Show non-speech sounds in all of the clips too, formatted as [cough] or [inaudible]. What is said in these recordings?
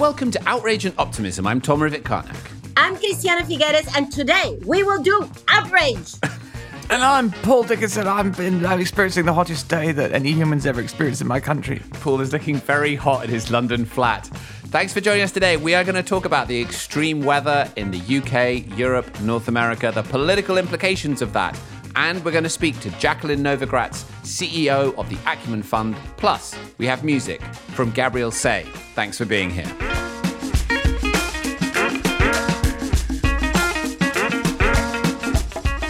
welcome to Outrage and Optimism. I'm Tom Rivett Carnac. I'm Christiana Figueres, and today we will do outrage. [laughs] And I'm Paul Dickinson. I'm, been, I'm experiencing the hottest day that any human's ever experienced in my country. Paul is looking very hot in his London flat. Thanks for joining us today. We are going to talk about the extreme weather in the UK, Europe, North America, the political implications of that. And we're going to speak to Jacqueline Novogratz, CEO of the Acumen Fund. Plus, we have music from Gabriel Say. Thanks for being here.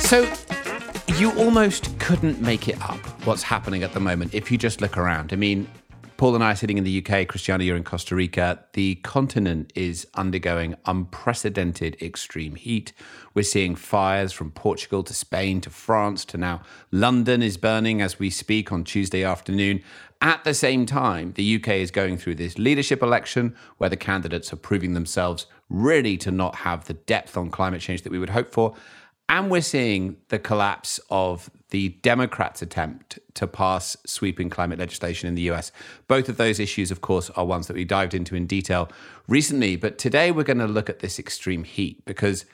So, you almost couldn't make it up what's happening at the moment if you just look around. I mean, Paul and I are sitting in the UK, Christiana, you're in Costa Rica. The continent is undergoing unprecedented extreme heat. We're seeing fires from Portugal to Spain to France to now London is burning as we speak on Tuesday afternoon. At the same time, the UK is going through this leadership election where the candidates are proving themselves really to not have the depth on climate change that we would hope for. And we're seeing the collapse of the Democrats' attempt to pass sweeping climate legislation in the US. Both of those issues, of course, are ones that we dived into in detail recently. But today we're going to look at this extreme heat because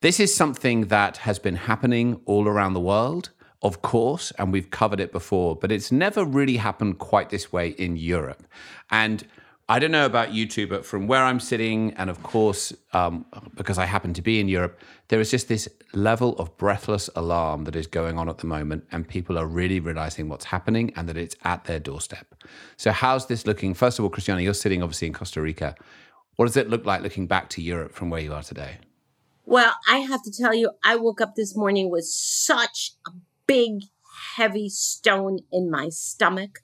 this is something that has been happening all around the world, of course, and we've covered it before, but it's never really happened quite this way in Europe. And I don't know about you two, but from where I'm sitting, and of course, um, because I happen to be in Europe, there is just this level of breathless alarm that is going on at the moment, and people are really realizing what's happening and that it's at their doorstep. So, how's this looking? First of all, Christiana, you're sitting obviously in Costa Rica. What does it look like looking back to Europe from where you are today? Well, I have to tell you, I woke up this morning with such a big, heavy stone in my stomach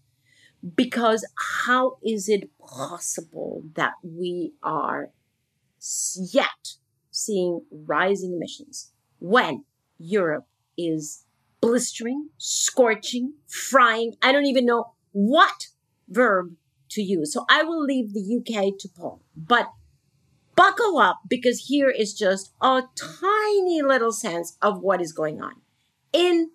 because how is it possible that we are yet seeing rising emissions when Europe is blistering, scorching, frying? I don't even know what verb to use. So I will leave the UK to Paul. But buckle up because here is just a tiny little sense of what is going on. In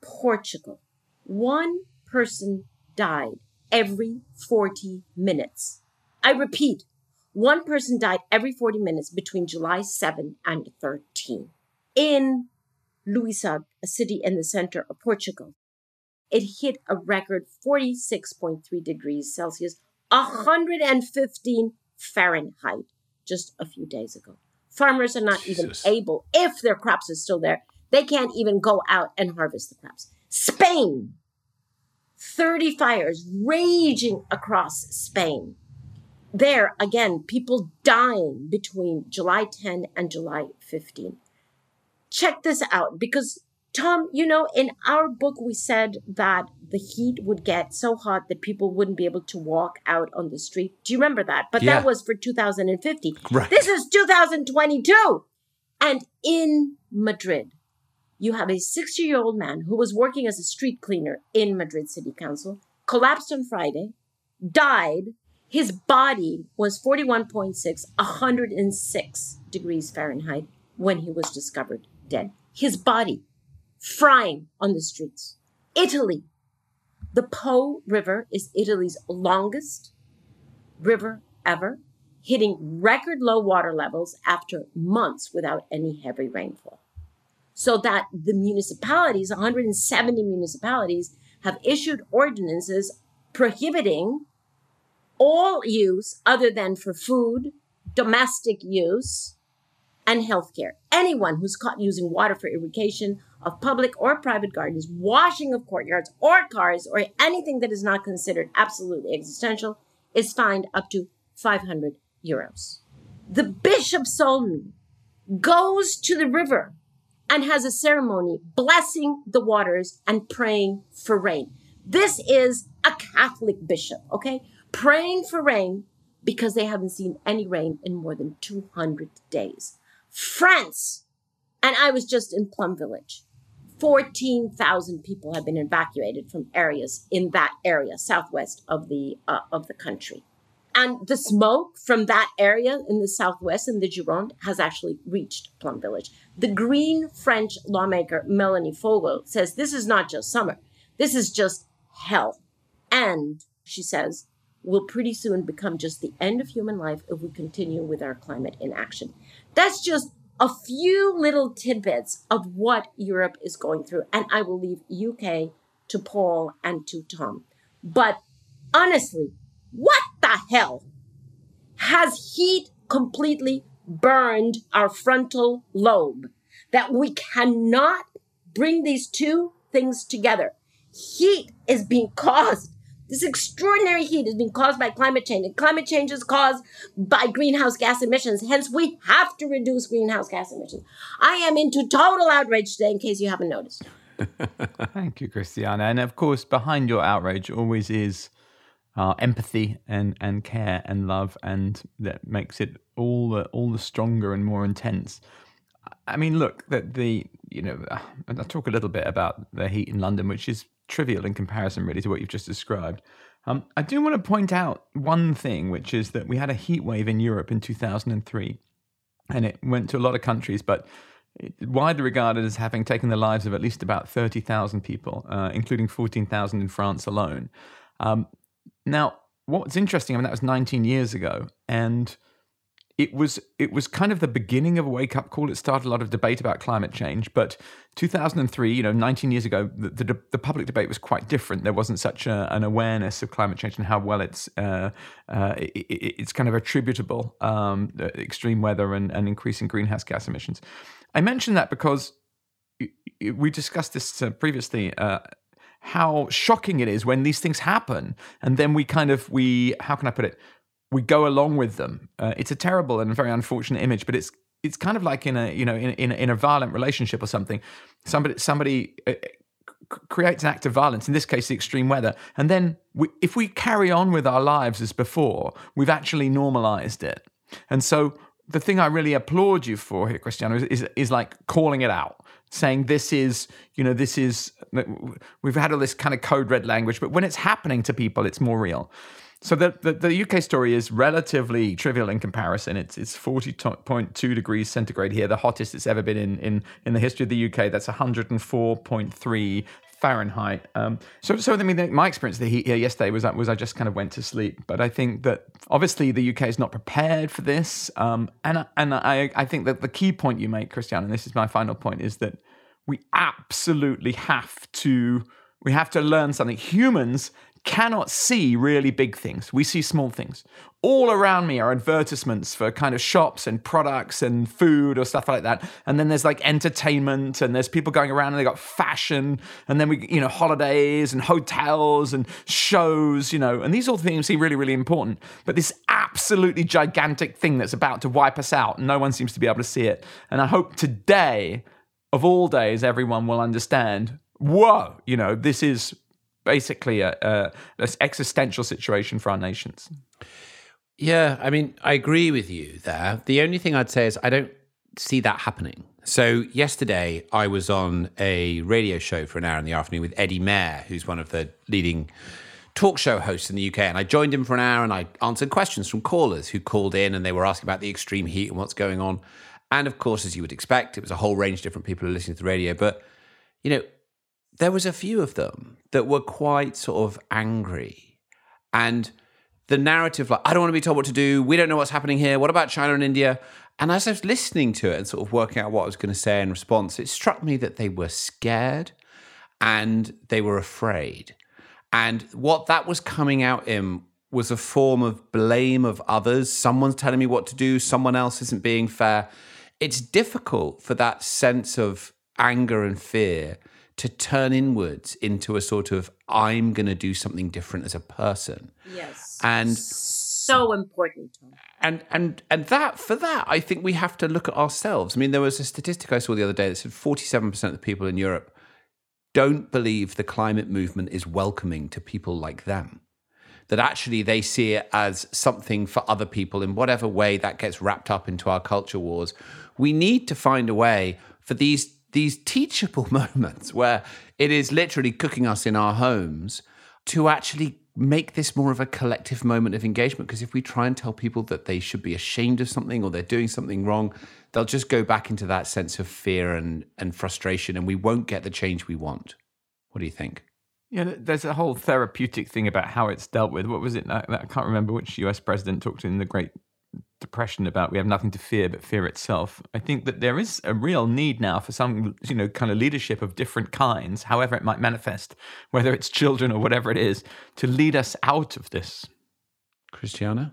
Portugal, one person died every 40 minutes. I repeat, one person died every 40 minutes between July 7 and 13. In Lousã, a city in the center of Portugal, it hit a record 46.3 degrees Celsius, 115 Fahrenheit just a few days ago. Farmers are not Jesus. even able, if their crops are still there, they can't even go out and harvest the crops. Spain, 30 fires raging across Spain. There, again, people dying between July 10 and July 15. Check this out because, Tom, you know, in our book, we said that the heat would get so hot that people wouldn't be able to walk out on the street. Do you remember that? But yeah. that was for 2050. Right. This is 2022. And in Madrid, you have a 60 year old man who was working as a street cleaner in Madrid City Council, collapsed on Friday, died. His body was 41.6, 106 degrees Fahrenheit when he was discovered dead. His body frying on the streets. Italy. The Po River is Italy's longest river ever, hitting record low water levels after months without any heavy rainfall so that the municipalities, 170 municipalities, have issued ordinances prohibiting all use other than for food, domestic use, and healthcare. Anyone who's caught using water for irrigation of public or private gardens, washing of courtyards or cars, or anything that is not considered absolutely existential is fined up to 500 euros. The Bishop Solomon goes to the river and has a ceremony blessing the waters and praying for rain. This is a Catholic bishop, okay? Praying for rain because they haven't seen any rain in more than 200 days. France, and I was just in Plum Village. 14,000 people have been evacuated from areas in that area, southwest of the uh, of the country. And the smoke from that area in the southwest in the Gironde has actually reached Plum Village. The green French lawmaker Melanie Vogel says this is not just summer, this is just hell. And she says, will pretty soon become just the end of human life if we continue with our climate inaction. That's just a few little tidbits of what Europe is going through. And I will leave UK to Paul and to Tom. But honestly, what the hell has heat completely burned our frontal lobe that we cannot bring these two things together? Heat is being caused this extraordinary heat is being caused by climate change, and climate change is caused by greenhouse gas emissions. Hence, we have to reduce greenhouse gas emissions. I am into total outrage today, in case you haven't noticed. [laughs] Thank you, Christiana. And of course, behind your outrage always is uh, empathy and, and care and love, and that makes it all the all the stronger and more intense. I mean, look, that the you know, I'll talk a little bit about the heat in London, which is trivial in comparison, really, to what you've just described. Um, I do want to point out one thing, which is that we had a heat wave in Europe in 2003, and it went to a lot of countries, but widely regarded as having taken the lives of at least about 30,000 people, uh, including 14,000 in France alone. Um, now, what's interesting, I mean, that was 19 years ago, and it was it was kind of the beginning of a wake up call. It started a lot of debate about climate change, but 2003, you know, 19 years ago, the, the, the public debate was quite different. There wasn't such a, an awareness of climate change and how well it's uh, uh, it, it's kind of attributable um, extreme weather and, and increasing greenhouse gas emissions. I mention that because we discussed this uh, previously. Uh, how shocking it is when these things happen, and then we kind of we how can I put it? we go along with them. Uh, it's a terrible and very unfortunate image, but it's it's kind of like in a you know in in, in a violent relationship or something. Somebody somebody uh, creates an act of violence. In this case, the extreme weather, and then we, if we carry on with our lives as before, we've actually normalized it. And so the thing I really applaud you for here, Christiana, is, is, is like calling it out, saying this is, you know, this is. We've had all this kind of code red language, but when it's happening to people, it's more real. So the, the, the, UK story is relatively trivial in comparison. It's it's 40.2 degrees centigrade here, the hottest it's ever been in, in, in the history of the UK. That's 104.3 Fahrenheit. Um, so, so I mean, my experience of the heat here yesterday was that was I just kind of went to sleep. But I think that obviously the UK is not prepared for this, um, and and I I think that the key point you make, Christian, and this is my final point, is that we absolutely have to we have to learn something. Humans cannot see really big things. We see small things. All around me are advertisements for kind of shops and products and food or stuff like that. And then there's like entertainment and there's people going around and they got fashion and then we, you know, holidays and hotels and shows, you know, and these all things seem really, really important. But this absolutely gigantic thing that's about to wipe us out, no one seems to be able to see it. And I hope today, of all days, everyone will understand whoa, you know, this is basically a, a, a existential situation for our nations. Yeah, I mean, I agree with you there. The only thing I'd say is I don't see that happening. So yesterday I was on a radio show for an hour in the afternoon with Eddie Mair, who's one of the leading talk show hosts in the UK. And I joined him for an hour and I answered questions from callers who called in and they were asking about the extreme heat and what's going on. And of course, as you would expect, it was a whole range of different people listening to the radio. But, you know, there was a few of them that were quite sort of angry. And the narrative, like, I don't want to be told what to do. We don't know what's happening here. What about China and India? And as I was listening to it and sort of working out what I was going to say in response, it struck me that they were scared and they were afraid. And what that was coming out in was a form of blame of others. Someone's telling me what to do, someone else isn't being fair. It's difficult for that sense of anger and fear to turn inwards into a sort of I'm going to do something different as a person. Yes. And so important. And and and that for that I think we have to look at ourselves. I mean there was a statistic I saw the other day that said 47% of the people in Europe don't believe the climate movement is welcoming to people like them. That actually they see it as something for other people in whatever way that gets wrapped up into our culture wars. We need to find a way for these these teachable [laughs] moments where it is literally cooking us in our homes to actually make this more of a collective moment of engagement. Because if we try and tell people that they should be ashamed of something or they're doing something wrong, they'll just go back into that sense of fear and, and frustration, and we won't get the change we want. What do you think? Yeah, there's a whole therapeutic thing about how it's dealt with. What was it? I, can't remember which US president talked in the Great Depression about we have nothing to fear but fear itself. I think that there is a real need now for some, you know, kind of leadership of different kinds, however it might manifest, whether it's children or whatever it is, to lead us out of this. Christiana?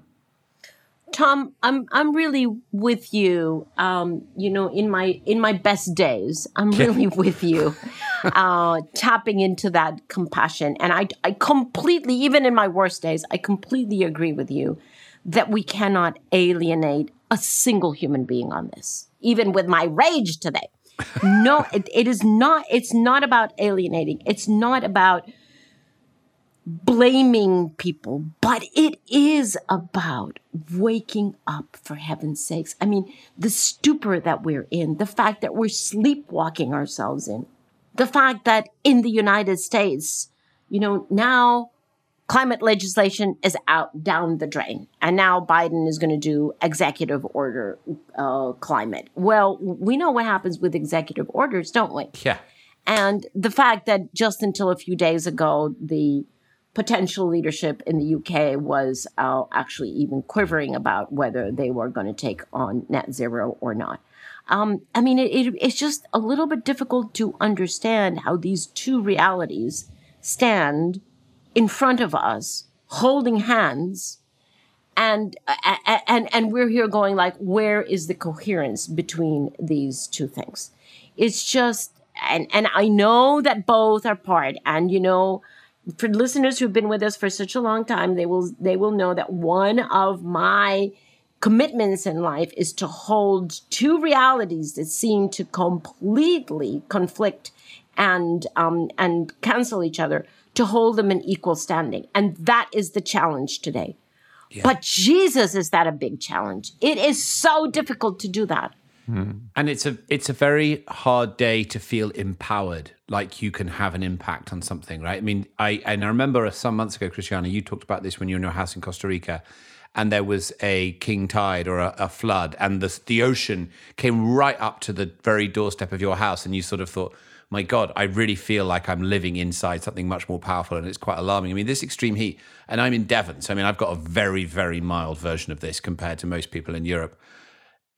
Tom, I'm I'm really with you. Um, you know, in my in my best days, I'm really with you, [laughs] uh, tapping into that compassion. And I I completely, even in my worst days, I completely agree with you that we cannot alienate a single human being on this. Even with my rage today, no, [laughs] it, it is not. It's not about alienating. It's not about blaming people, but it is about waking up for heaven's sakes. I mean, the stupor that we're in, the fact that we're sleepwalking ourselves in, the fact that in the United States, you know, now climate legislation is out down the drain. And now Biden is going to do executive order uh, climate. Well, we know what happens with executive orders, don't we? Yeah. And the fact that just until a few days ago, the potential leadership in the UK was uh, actually even quivering about whether they were going to take on net zero or not. Um, I mean, it, it, it's just a little bit difficult to understand how these two realities stand in front of us, holding hands, and and and we're here going like, where is the coherence between these two things? It's just, and and I know that both are part, and you know for listeners who've been with us for such a long time, they will they will know that one of my commitments in life is to hold two realities that seem to completely conflict and um, and cancel each other to hold them in equal standing, and that is the challenge today. Yeah. But Jesus is that a big challenge? It is so difficult to do that. Hmm. And it's a it's a very hard day to feel empowered, like you can have an impact on something, right? I mean, I and I remember some months ago, Christiana, you talked about this when you were in your house in Costa Rica, and there was a king tide or a, a flood, and the the ocean came right up to the very doorstep of your house, and you sort of thought, my God, I really feel like I'm living inside something much more powerful, and it's quite alarming. I mean, this extreme heat, and I'm in Devon, so I mean, I've got a very, very mild version of this compared to most people in Europe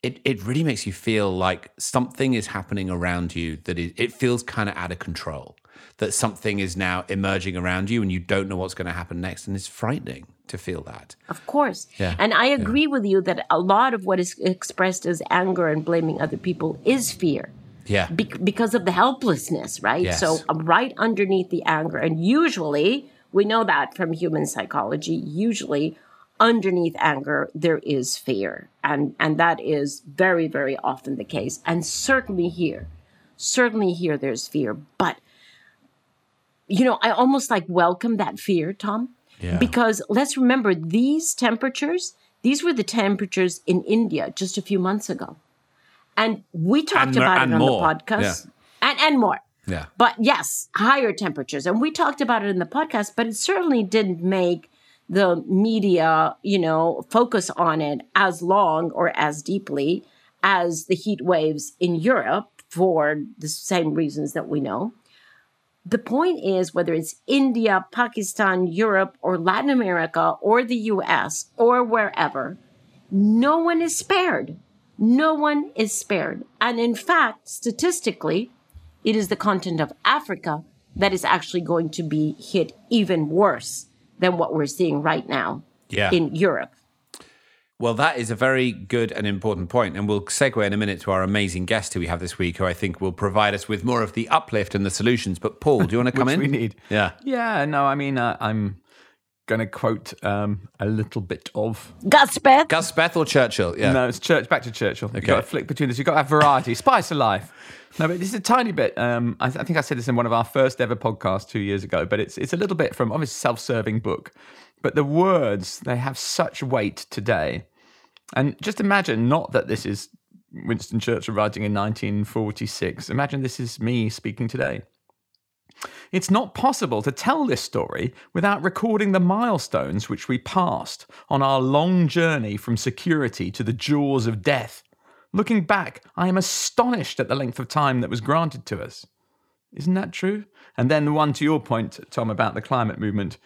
it, it really makes you feel like something is happening around you that is, it feels kind of out of control that something is now emerging around you and you don't know what's going to happen next and it's frightening to feel that of course yeah. and i agree yeah. with you that a lot of what is expressed as anger and blaming other people is fear yeah. Be- because of the helplessness right? Yes. so um, right underneath the anger and usually we know that from human psychology usually underneath anger there is fear. And and that is very very often the case. And certainly here certainly here there's fear. But you know i almost like welcome that fear tom. Yeah. because let's remember these temperatures these were the temperatures in india just a few months ago and we talked and, about and it on more. the podcast yeah. and and more yeah but yes higher temperatures and we talked about it in the podcast but it certainly didn't make the media, you know, focus on it as long or as deeply as the heat waves in Europe for the same reasons that we know. The point is, whether it's India, Pakistan, Europe, or Latin America, or the US, or wherever, no one is spared. No one is spared. And in fact, statistically, it is the continent of Africa that is actually going to be hit even worse than what we're seeing right now yeah. in Europe. Well, that is a very good and important point, and we'll segue in a minute to our amazing guest who we have this week, who I think will provide us with more of the uplift and the solutions. But Paul, do you want to [laughs] come in? we need. Yeah, yeah. No, I mean, uh, I'm going to quote um, a little bit of Gus Speth. Gusbeth or Churchill. Yeah, no, it's Church. Back to Churchill. Okay. You got to flick between this. You have got to have variety, spice of life. No, but this is a tiny bit. Um, I, th- I, think I said this in one of our first ever podcasts two years ago, but it's it's a little bit from obviously self-serving book, but the words they have such weight today. And just imagine, not that this is Winston Churchill writing in 1946. Imagine this is me speaking today. It's not possible to tell this story without recording the milestones which we passed on our long journey from security to the jaws of death Looking back, I am astonished at the length of time that was granted to us. Isn't that true? And then the one to your point, Tom, about the climate movement.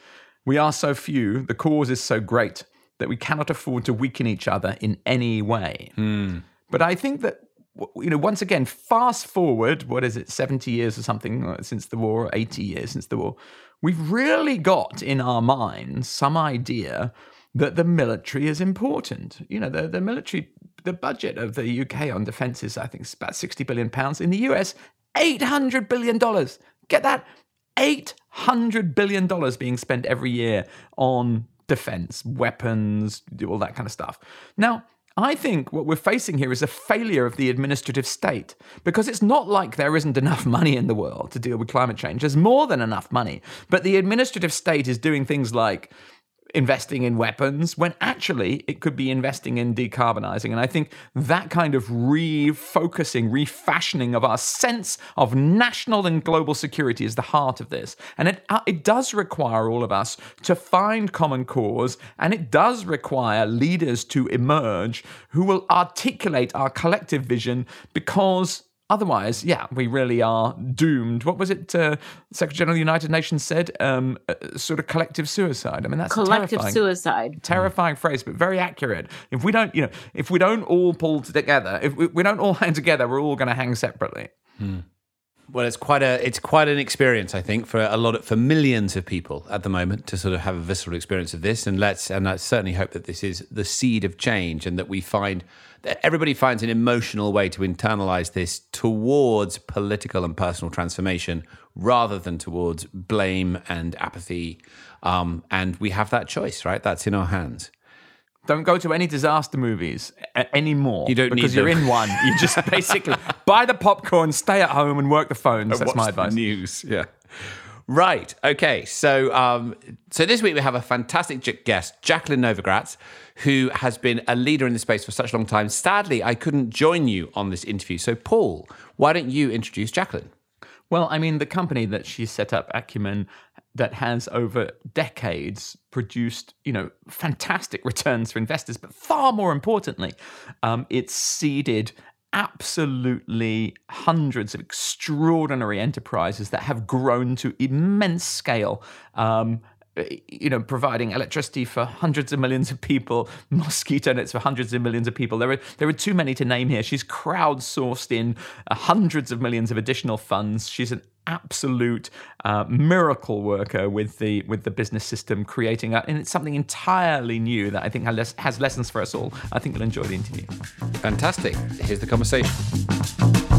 We are so few, the cause is so great that we cannot afford to weaken each other in any way. Mm. But I think that you know, once again, fast forward, what is it, 70 years or something uh, since the war, 80 years since the war, we've really got in our minds some idea that the military is important. You know, the, the military, the budget of the UK on defence is, I think, it's about 60 billion pounds. In the US, 800 billion dollars. Get that? 800 billion dollars being spent every year on defense, weapons, all that kind of stuff. Now, I think what we're facing here is a failure of the administrative state because it's not like there isn't enough [laughs] money in the world to deal with climate change. There's more than enough money. But the administrative state is doing things like investing in weapons when actually it could be investing in decarbonizing. And I think that kind of refocusing, refashioning of our sense of national and global security is the heart of this. And it, uh, it does require all of us to find common cause, and it does require leaders to emerge who will articulate our collective vision because Otherwise, yeah, we really are doomed. What was it uh, Secretary General of the United Nations said? Um, uh, sort of collective suicide. I mean, that's collective terrifying, suicide. Terrifying phrase, but very accurate. If we don't, you know, if we don't all pull together, if we, we don't all [laughs] hang together, we're all going to hang separately. Hmm. Well, it's quite a it's quite an experience, I think, for a lot of for millions of people at the moment to sort of have a visceral experience of this. And let's and I certainly hope that this is the seed of change, and that we find that everybody finds an emotional way to internalize this towards political and personal transformation, rather than towards blame and apathy. Um, and we have that choice, right? That's in our hands. Don't go to any disaster movies a- anymore. You don't because need you're them. in one. You just [laughs] basically buy the popcorn, stay at home, and work the phones. That's Watch my the advice. News, yeah. Right. Okay. So, um, so this week we have a fantastic guest, Jacqueline Novogratz, who has been a leader in the space for such a long time. Sadly, I couldn't join you on this interview. So, Paul, why don't you introduce Jacqueline? Well, I mean, the company that she set up, Acumen, that has over decades produced, you know, fantastic returns for investors, but far more importantly, um, it's seeded absolutely hundreds of extraordinary enterprises that have grown to immense scale. Um, you know, providing electricity for hundreds of millions of people, [laughs] mosquito nets for hundreds of millions of people. There are there are too many to name here. She's crowdsourced in uh, hundreds of millions of additional funds. She's an absolute uh, miracle worker with the with the business system, creating a, and it's something entirely new that I think has, has lessons for us all. I think you'll enjoy the interview. Fantastic. Here's the conversation.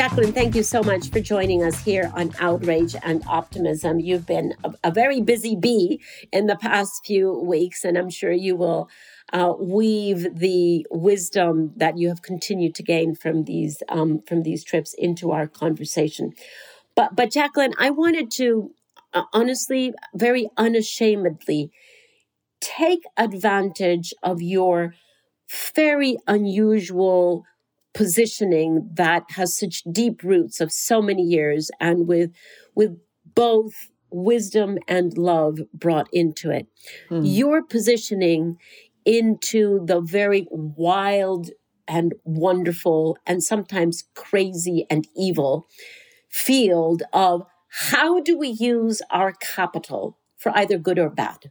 Jacqueline, thank you so much for joining us here on Outrage and Optimism. You've been a, a very busy bee in the past few weeks, and I'm sure you will uh, weave the wisdom that you have continued to gain from these um, from these trips into our conversation. But but Jacqueline, I wanted to uh, honestly, very unashamedly, take advantage of your very unusual positioning that has such deep roots of so many years and with with both wisdom and love brought into it Hmm. your positioning into the very wild and wonderful and sometimes crazy and evil field of how do we use our capital for either good or bad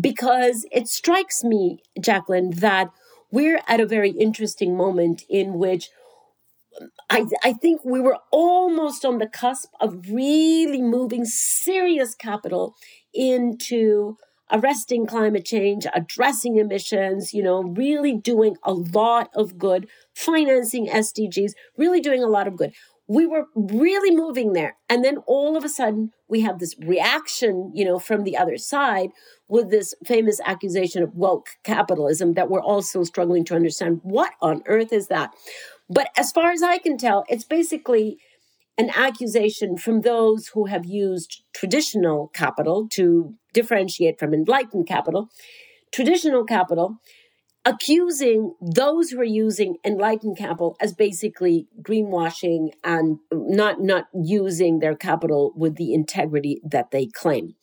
because it strikes me jacqueline that we're at a very interesting moment in which I, I think we were almost on the cusp of really moving serious capital into arresting climate change, addressing emissions, you know, really doing a lot of good, financing SDGs, really doing a lot of good. We were really moving there. And then all of a sudden, we have this reaction, you know, from the other side with this famous accusation of woke capitalism that we're all also struggling to understand. What on earth is that? But as far as I can tell, it's basically an accusation from those who have used traditional capital to differentiate from enlightened capital, traditional capital, accusing those who are using enlightened capital as basically greenwashing and not not using their capital with the integrity that they claim.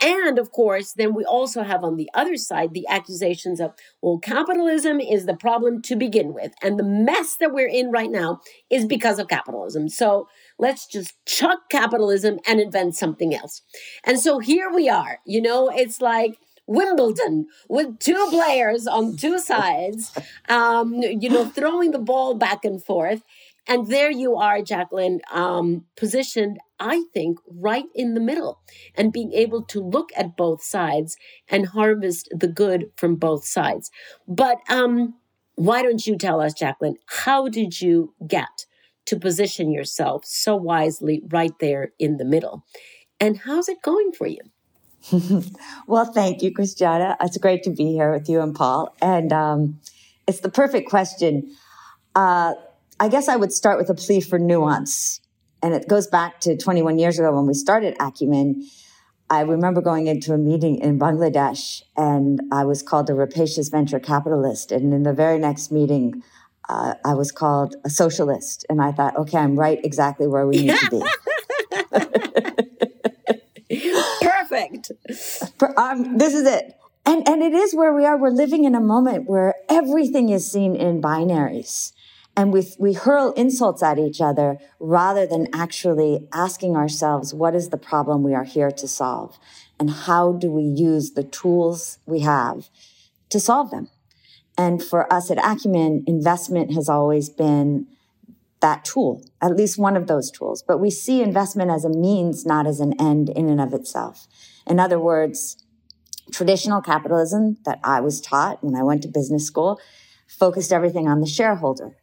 And of course, then we also have on the other side the accusations of, well, capitalism is the problem to begin with. And the mess that we're in right now is because of capitalism. So let's just chuck capitalism and invent something else. And so here we are. You know, it's like, Wimbledon with two players on two [laughs] sides, um, you know, throwing the ball back and forth. And there you are, Jacqueline, um, positioned, I think, right in the middle and being able to look at both sides and harvest the good from both sides. But um, why don't you tell us, Jacqueline, how did you get to position yourself so wisely right there in the middle? And how's it going for you? [laughs] well, thank you, Christiana. It's great to be here with you and Paul. And um, it's the perfect question. Uh, I guess I would start with a plea for nuance. And it goes back to 21 years ago when we started Acumen. I remember going into a meeting in Bangladesh and I was called a rapacious venture capitalist. And in the very next meeting, uh, I was called a socialist. And I thought, okay, I'm right exactly where we need to be. [laughs] Perfect. Um, this is it. And, and it is where we are. We're living in a moment where everything is seen in binaries. And we, we hurl insults at each other rather than actually asking ourselves, what is the problem we are here to solve? And how do we use the tools we have to solve them? And for us at Acumen, investment has always been that tool, at least one of those tools. But we see investment as a means, not as an end in and of itself. In other words, traditional capitalism that I was taught when I went to business school focused everything on the shareholder,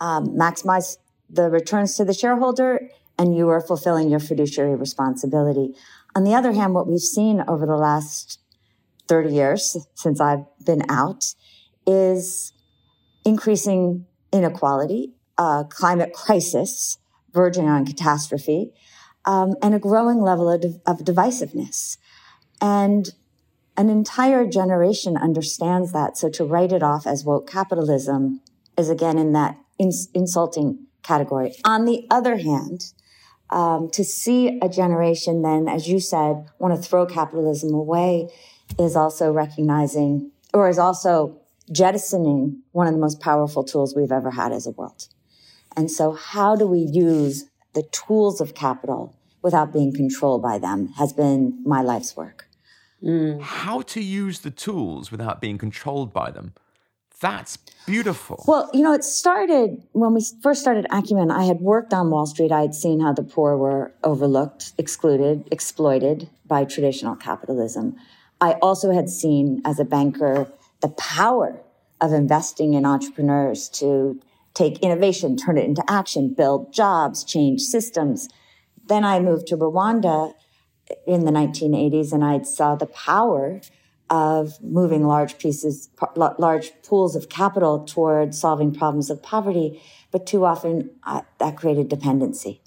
um, maximize the returns to the shareholder, and you are fulfilling your fiduciary responsibility. On the other hand, what we've seen over the last 30 years since I've been out is increasing inequality, a climate crisis verging on catastrophe, um, and a growing level of, of divisiveness. And an entire generation understands that. So to write it off as woke capitalism is again in that ins- insulting category. On the other hand, um, to see a generation then, as you said, want to throw capitalism away is also recognizing or is also jettisoning one of the most powerful tools we've ever had as a world. And so how do we use the tools of capital without being controlled by them has been my life's work. Mm. How to use the tools without being controlled by them. That's beautiful. Well, you know, it started when we first started Acumen. I had worked on Wall Street. I had seen how the poor were overlooked, excluded, exploited by traditional capitalism. I also had seen as a banker the power of investing in entrepreneurs to take innovation, turn it into action, build jobs, change systems. Then I moved to Rwanda in the 1980s and I saw the power of moving large pieces, large pools of capital toward solving problems of poverty. But too often uh, that created dependency.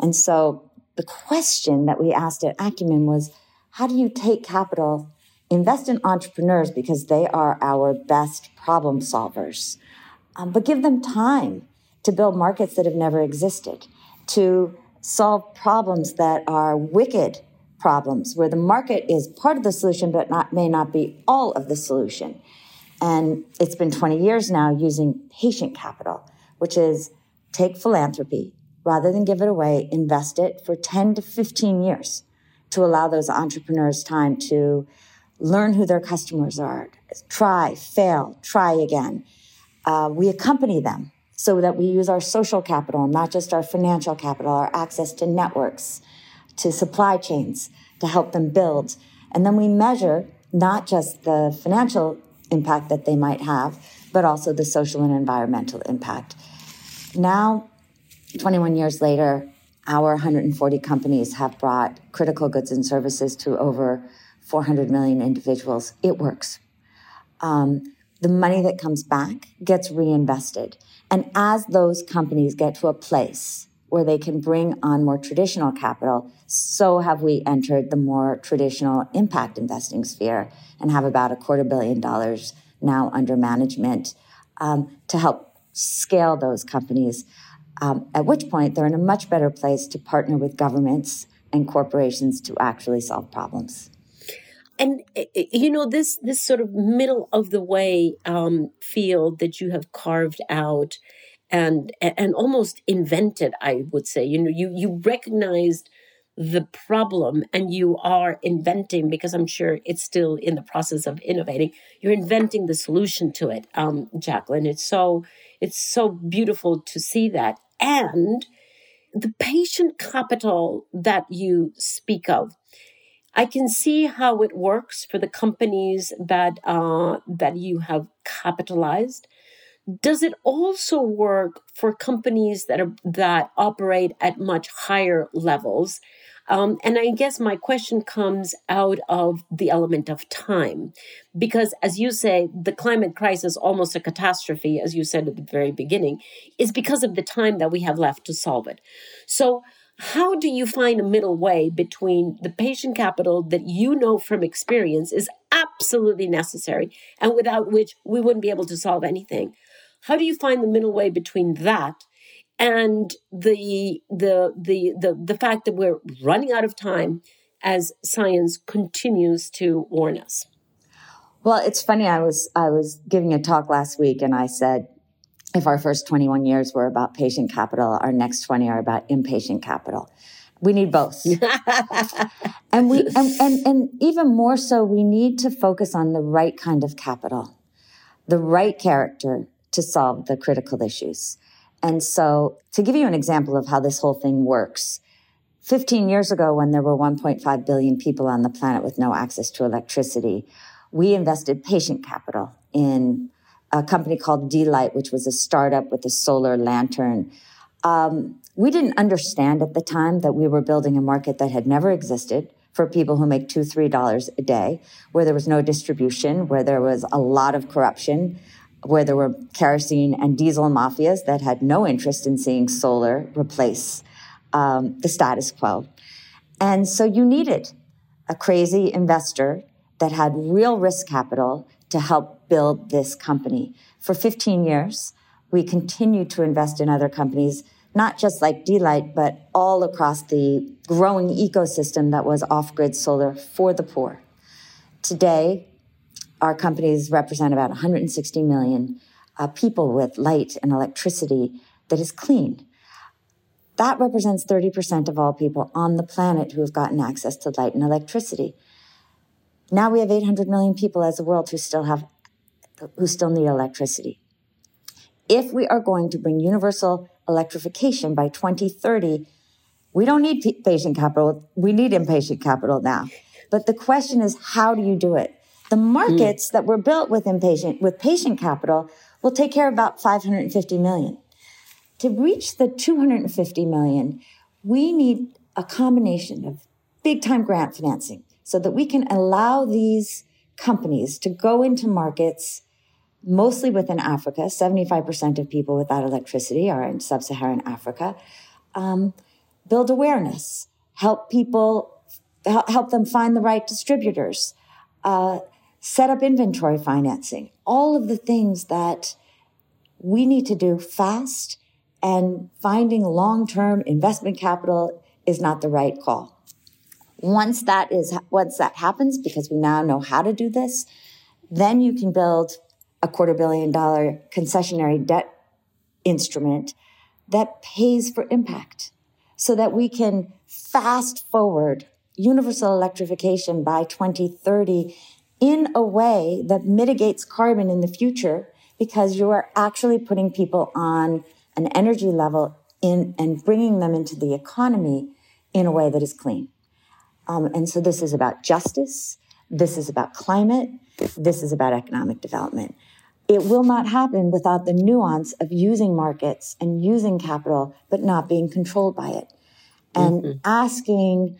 And so the question that we asked at Acumen was, how do you take capital, invest in entrepreneurs because they are our best problem solvers, um, but give them time to build markets that have never existed, to solve problems that are wicked problems where the market is part of the solution but not, may not be all of the solution. And it's been 20 years now using patient capital, which is take philanthropy rather than give it away, invest it for 10 to 15 years to allow those entrepreneurs time to learn who their customers are, try, fail, try again. Uh, we accompany them so that we use our social capital, not just our financial capital, our access to networks, to supply chains to help them build. And then we measure not just the financial impact that they might have, but also the social and environmental impact. Now, 21 years later, our 140 companies have brought critical goods and services to over 400 million individuals. It works. Um, the money that comes back gets reinvested. And as those companies get to a place where they can bring on more traditional capital, so have we entered the more traditional impact investing sphere and have about a quarter billion dollars now under management um, to help scale those companies. Um, at which point they're in a much better place to partner with governments and corporations to actually solve problems. And eh, eh, you know this this sort of middle of the way um, field that you have carved out and and almost invented i would say you know you you recognized the problem and you are inventing because i'm sure it's still in the process of innovating you're inventing the solution to it um, jacqueline. It's so it's so beautiful to see that. And the patient capital that you speak of I can see how it works for the companies that uh, that you have capitalized. Does it also work for companies that are that operate at much higher levels? Um, and I guess my question comes out of the element of time, because as you say, the climate crisis, almost a catastrophe, as you said at the very beginning, is because of the time that we have left to solve it. So how do you find a middle way between the patient capital that you know from experience is absolutely necessary and without which we wouldn't be able to solve anything? How do you find the middle way between that and the the the the, the fact that we're running out of time as science continues to warn us? Well, it's funny. I was I was giving a talk last week, and I said if our first 21 years were about patient capital, our next 20 are about impatient capital. We need both. [laughs] and we and, and, and even more so, we need to focus on the right kind of capital, the right character to solve the critical issues. And so to give you an example of how this whole thing works, 15 years ago, when there were 1.5 billion people on the planet with no access to electricity, we invested patient capital in a company called d.light, which was a startup with a solar lantern. Um, we didn't understand at the time that we were building a market that had never existed for people who make two, three dollars a day, where there was no distribution, where there was a lot of corruption, where there were kerosene and diesel mafias that had no interest in seeing solar replace um, the status quo. And so you needed a crazy investor that had real risk capital to help build this company. For 15 years, we continued to invest in other companies, not just like d.light, but all across the growing ecosystem that was off-grid solar for the poor. Today, our companies represent about 160 million uh, people with light and electricity that is clean. That represents 30% of all people on the planet who have gotten access to light and electricity. Now we have 800 million people as a world who still have, who still need electricity. If we are going to bring universal electrification by 2030, we don't need patient capital. We need impatient capital now. But the question is, how do you do it? The markets mm. that were built with impatient, with patient capital will take care of about 550 million. To reach the 250 million, we need a combination of big time grant financing, so that we can allow these companies to go into markets mostly within Africa. 75% of people without electricity are in sub Saharan Africa. Um, build awareness, help people, help them find the right distributors, uh, set up inventory financing, all of the things that we need to do fast and finding long term investment capital is not the right call. Once that is, once that happens, because we now know how to do this, then you can build a quarter billion dollar concessionary debt instrument that pays for impact so that we can fast forward universal electrification by 2030 in a way that mitigates carbon in the future because you are actually putting people on an energy level in and bringing them into the economy in a way that is clean. Um, and so this is about justice. This is about climate. This is about economic development. It will not happen without the nuance of using markets and using capital, but not being controlled by it. And mm-hmm. asking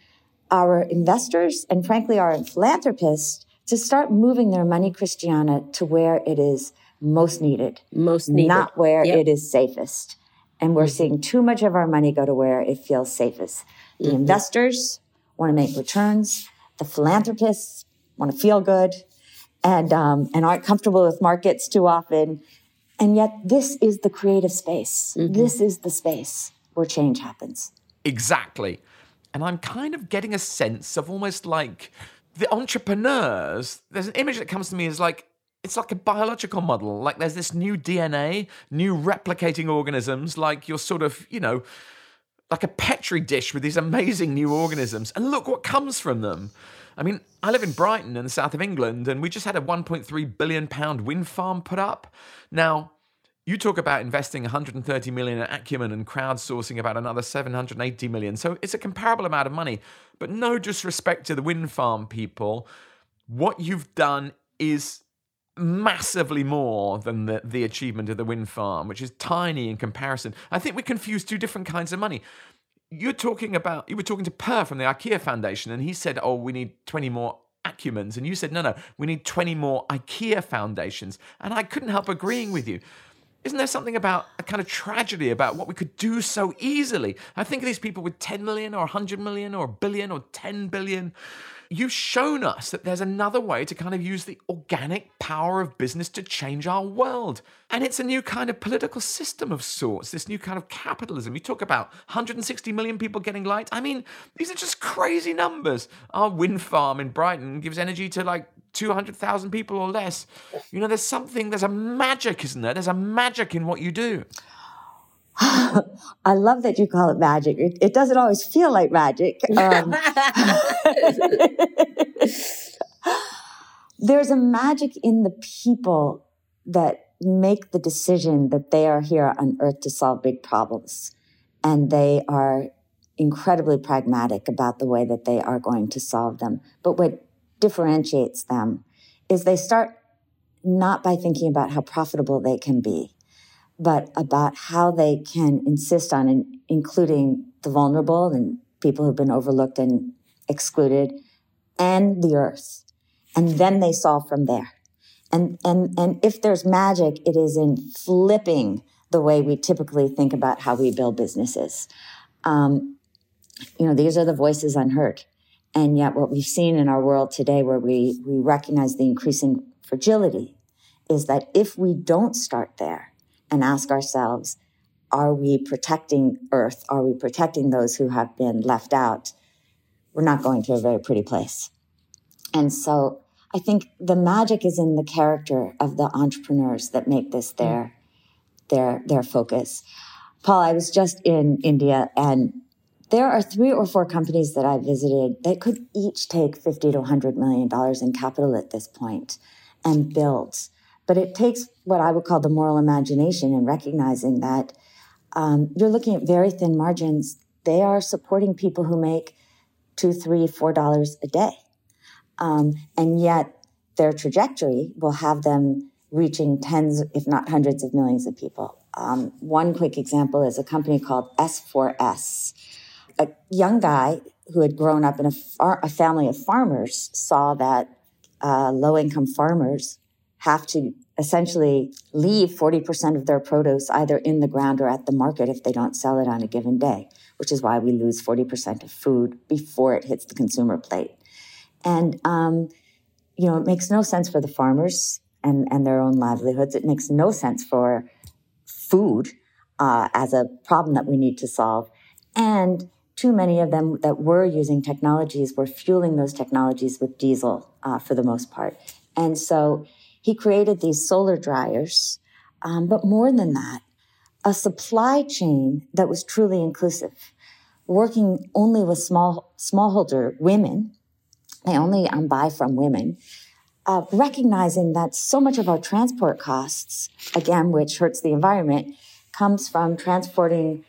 our investors and frankly our philanthropists to start moving their money, Christiana, to where it is most needed. Most needed. Not where yep. it is safest. And we're mm-hmm. seeing too much of our money go to where it feels safest. The mm-hmm. investors, want to make returns. The philanthropists want to feel good and, um, and aren't comfortable with markets too often. And yet, this is the creative space. Mm-hmm. This is the space where change happens. Exactly. And I'm kind of getting a sense of almost like the entrepreneurs, there's an image that comes to me as like it's like a biological model. Like there's this new DNA, new replicating organisms, like you're sort of, you know, like a petri dish with these amazing new organisms. And look what comes from them. I mean, I live in Brighton in the south of England, and we just had a 1.3 billion pound wind farm put up. Now, you talk about investing 130 million in acumen and crowdsourcing about another 780 million. So it's a comparable amount of money. But no disrespect to the wind farm people, what you've done is massively more than the, the achievement of the wind farm, which is tiny in comparison. I think we confuse two different kinds of money. You're talking about, you were talking to Per from the IKEA Foundation, and he said, Oh, we need 20 more acumens. And you said, No, no, we need 20 more IKEA foundations. And I couldn't help agreeing with you. Isn't there something about a kind of tragedy about what we could do so easily? I think of these people with 10 million or 100 million or a billion or 10 billion you've shown us that there's another way to kind of use the organic power of business to change our world. And it's a new kind of political system of sorts, this new kind of capitalism. You talk about 160 million people getting light. I mean, these are just crazy numbers. Our wind farm in Brighton gives energy to like 200,000 people or less. You know, there's something, there's a magic, isn't there? There's a magic in what you do. I love that you call it magic. It, it doesn't always feel like magic. [laughs] Um, [laughs] there's a magic in the people that make the decision that they are here on earth to solve big problems. And they are incredibly pragmatic about the way that they are going to solve them. But what differentiates them is they start not by thinking about how profitable they can be but about how they can insist on in, including the vulnerable and people who've been overlooked and excluded and the earth. And then they solve from there. And, and, and if there's magic, it is in flipping the way we typically think about how we build businesses. Um, you know, these are the voices unheard. And yet what we've seen in our world today where we, we recognize the increasing fragility is that if we don't start there, and ask ourselves, are we protecting Earth? Are we protecting those who have been left out? We're not going to a very pretty place. And so I think the magic is in the character of the entrepreneurs that make this mm. their, their, their focus. Paul, I was just in India and there are three or four companies that I visited that could each take 50 to 100 million dollars in capital at this point and build but it takes what I would call the moral imagination and recognizing that um, you're looking at very thin margins. They are supporting people who make two, three, four dollars a day. Um, and yet their trajectory will have them reaching tens, if not hundreds of millions of people. Um, one quick example is a company called S4S. A young guy who had grown up in a, far, a family of farmers saw that uh, low income farmers have to essentially leave 40% of their produce either in the ground or at the market if they don't sell it on a given day, which is why we lose 40% of food before it hits the consumer plate. And, um, you know, it makes no sense for the farmers and, and their own livelihoods. It makes no sense for food uh, as a problem that we need to solve. And too many of them that were using technologies were fueling those technologies with diesel uh, for the most part. And so he created these solar dryers. Um, but more than that, a supply chain that was truly inclusive, working only with small smallholder women. They only um, buy from women. Uh, recognizing that so much of our transport costs, again, which hurts the environment, comes from transporting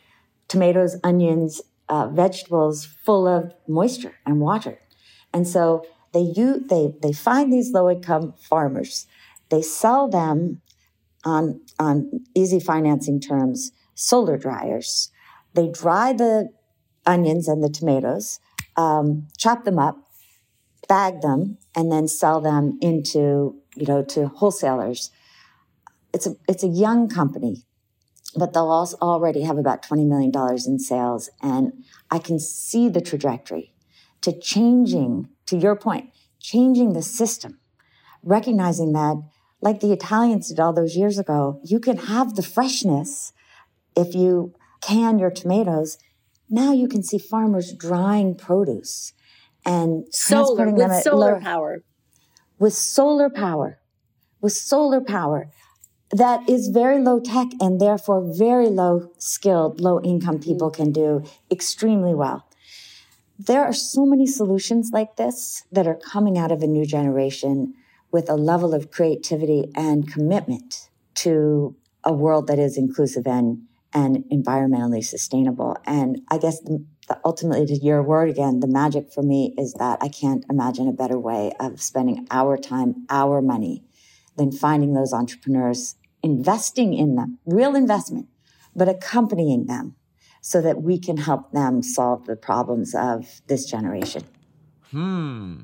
tomatoes, onions, uh, vegetables full of moisture and water. And so they, they, they find these low income farmers they sell them on, on easy financing terms, solar dryers. They dry the onions and the tomatoes, um, chop them up, bag them, and then sell them into, you know, to wholesalers. It's a, it's a young company, but they'll also already have about $20 million in sales. And I can see the trajectory to changing, to your point, changing the system, recognizing that like the Italians did all those years ago, you can have the freshness if you can your tomatoes. Now you can see farmers drying produce and solar with them at solar low- power. with solar power, with solar power that is very low tech and therefore very low skilled, low income people can do extremely well. There are so many solutions like this that are coming out of a new generation with a level of creativity and commitment to a world that is inclusive and, and environmentally sustainable. And I guess the, the, ultimately, to your word again, the magic for me is that I can't imagine a better way of spending our time, our money, than finding those entrepreneurs, investing in them, real investment, but accompanying them so that we can help them solve the problems of this generation. Hmm.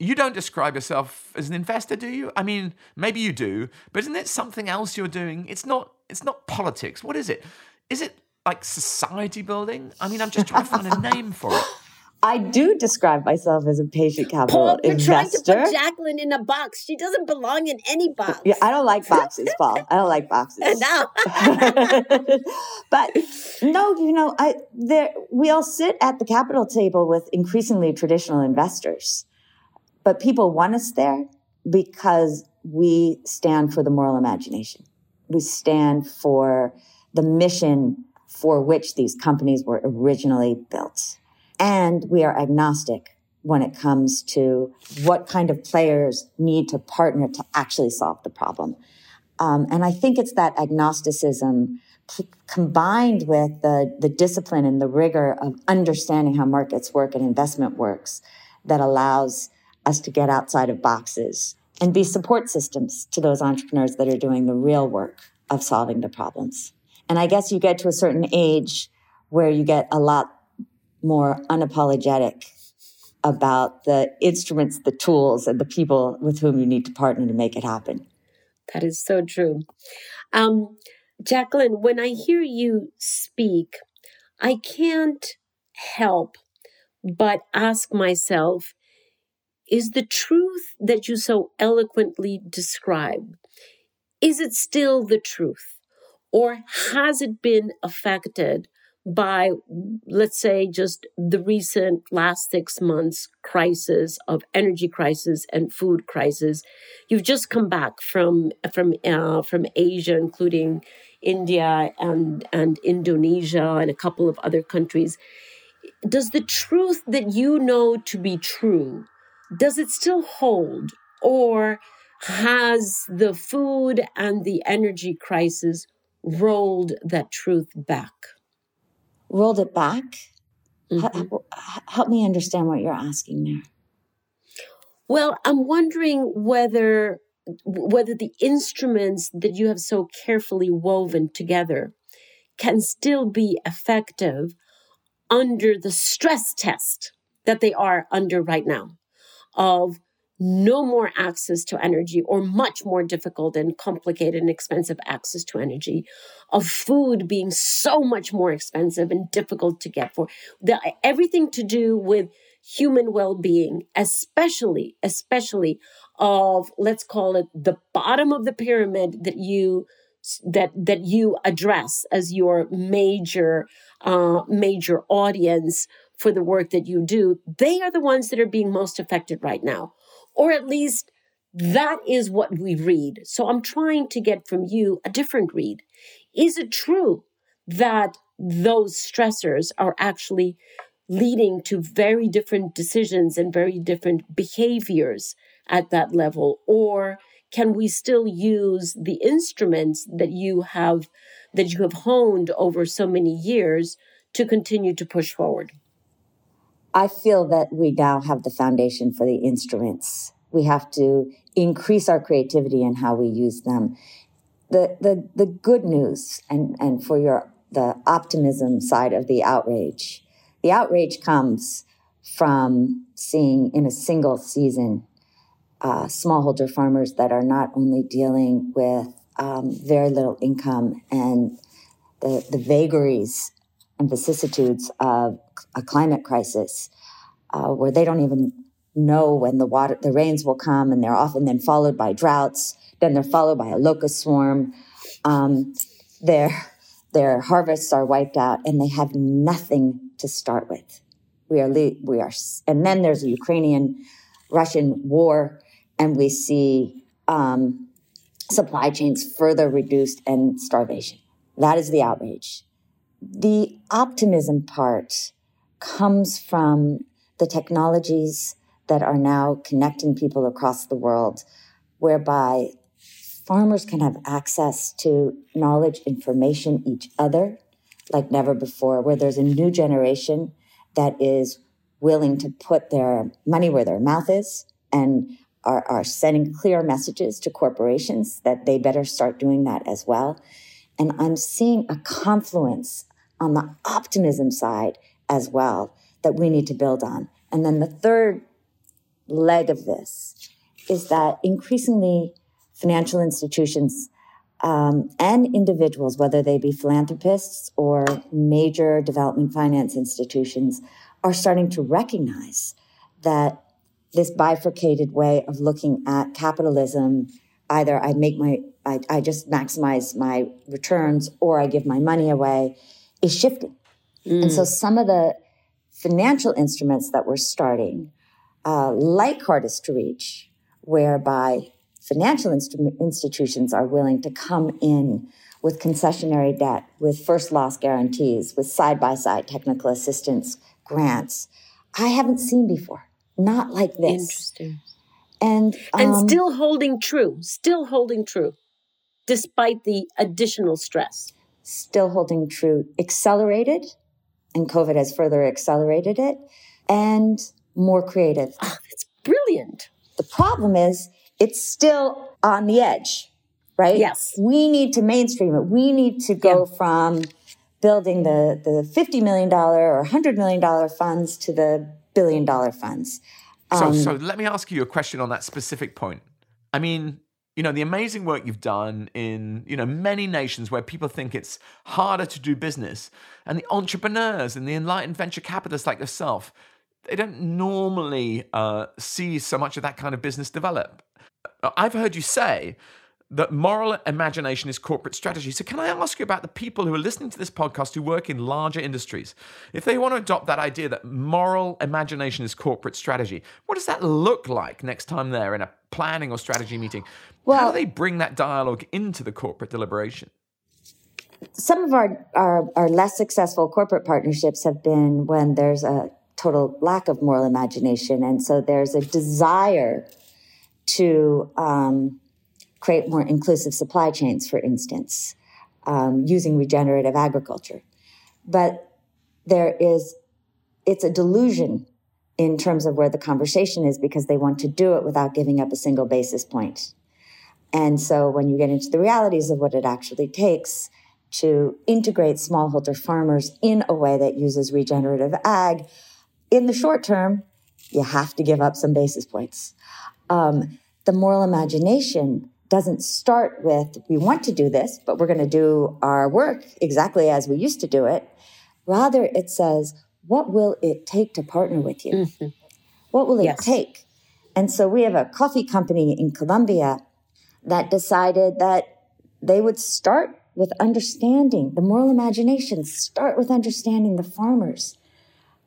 You don't describe yourself as an investor, do you? I mean, maybe you do, but isn't it something else you're doing? It's not it's not politics. What is it? Is it like society building? I mean, I'm just trying to find a name for it. [laughs] I do describe myself as a patient capital Paul, you're investor. trying to put Jacqueline in a box. She doesn't belong in any box. Yeah, I don't like boxes, Paul. I don't like [laughs] boxes. no. [laughs] but no, you know, I there we all sit at the capital table with increasingly traditional investors. But people want us there because we stand for the moral imagination. We stand for the mission for which these companies were originally built. And we are agnostic when it comes to what kind of players need to partner to actually solve the problem. Um, and I think it's that agnosticism combined with the, the discipline and the rigor of understanding how markets work and investment works that allows us to get outside of boxes and be support systems to those entrepreneurs that are doing the real work of solving the problems. And I guess you get to a certain age where you get a lot more unapologetic about the instruments, the tools, and the people with whom you need to partner to make it happen. That is so true. Um, Jacqueline, when I hear you speak, I can't help but ask myself is the truth that you so eloquently describe is it still the truth? Or has it been affected by let's say just the recent last 6 months crisis of energy crisis and food crisis? You've just come back from from uh, from Asia including India and and Indonesia and a couple of other countries. Does the truth that you know to be true does it still hold or has the food and the energy crisis rolled that truth back Rolled it back? Mhm. H- help me understand what you're asking there. well i'm wondering whether whether the instruments that you have so carefully woven together can still be effective under the stress test that they are under right now of no more access to energy or much more difficult and complicated and expensive access to energy of food being so much more expensive and difficult to get for the, everything to do with human well-being especially especially of let's call it the bottom of the pyramid that you that that you address as your major uh, major audience for the work that you do they are the ones that are being most affected right now. Or at least that is what we read. So i'm trying to get from you a different read. Is it true that those stressors are actually leading to very different decisions and very different behaviors at that level? Or can we still use the instruments that you have that you have honed over so many years to continue to push forward I feel that we now have the foundation for the instruments. We have to increase our creativity in how we use them. The, the, the good news and, and for your, the optimism side of the outrage, the outrage comes from seeing in a single season uh, smallholder farmers that are not only dealing with um, very little income and the, the vagaries and vicissitudes of a climate crisis, uh, where they don't even know when the water, the rains will come, and they're often then followed by droughts. Then they're followed by a locust swarm. Um, their their harvests are wiped out, and they have nothing to start with, We are, we are, and then there's a Ukrainian Russian war, and we see um, supply chains further reduced and starvation. That is the outrage. The optimism part comes from the technologies that are now connecting people across the world, whereby farmers can have access to knowledge, information, each other like never before, where there's a new generation that is willing to put their money where their mouth is and are, are sending clear messages to corporations that they better start doing that as well. And I'm seeing a confluence on the optimism side as well that we need to build on. And then the third leg of this is that increasingly financial institutions um, and individuals, whether they be philanthropists or major development finance institutions, are starting to recognize that this bifurcated way of looking at capitalism either I make my, I, I just maximize my returns or I give my money away is shifting. Mm. And so some of the financial instruments that we're starting, uh, like hardest to reach, whereby financial instru- institutions are willing to come in with concessionary debt, with first loss guarantees, with side by side technical assistance grants, I haven't seen before. Not like this. Interesting. And um, and still holding true, still holding true, despite the additional stress. Still holding true, accelerated, and COVID has further accelerated it, and more creative. Oh, that's brilliant. The problem is it's still on the edge, right? Yes. We need to mainstream it. We need to go yeah. from building the, the $50 million or $100 million funds to the billion dollar funds. Um, so, so let me ask you a question on that specific point. I mean, you know, the amazing work you've done in, you know, many nations where people think it's harder to do business and the entrepreneurs and the enlightened venture capitalists like yourself, they don't normally uh, see so much of that kind of business develop. I've heard you say that moral imagination is corporate strategy. So, can I ask you about the people who are listening to this podcast who work in larger industries? If they want to adopt that idea that moral imagination is corporate strategy, what does that look like next time they're in a planning or strategy meeting? Well, How do they bring that dialogue into the corporate deliberation? Some of our, our, our less successful corporate partnerships have been when there's a total lack of moral imagination. And so there's a desire to um, create more inclusive supply chains, for instance, um, using regenerative agriculture. But there is, it's a delusion in terms of where the conversation is because they want to do it without giving up a single basis point. And so when you get into the realities of what it actually takes to integrate smallholder farmers in a way that uses regenerative ag, in the short term, you have to give up some basis points. Um, the moral imagination doesn't start with, we want to do this, but we're going to do our work exactly as we used to do it. Rather, it says, what will it take to partner with you? Mm-hmm. What will it yes. take? And so we have a coffee company in Colombia that decided that they would start with understanding the moral imagination, start with understanding the farmers.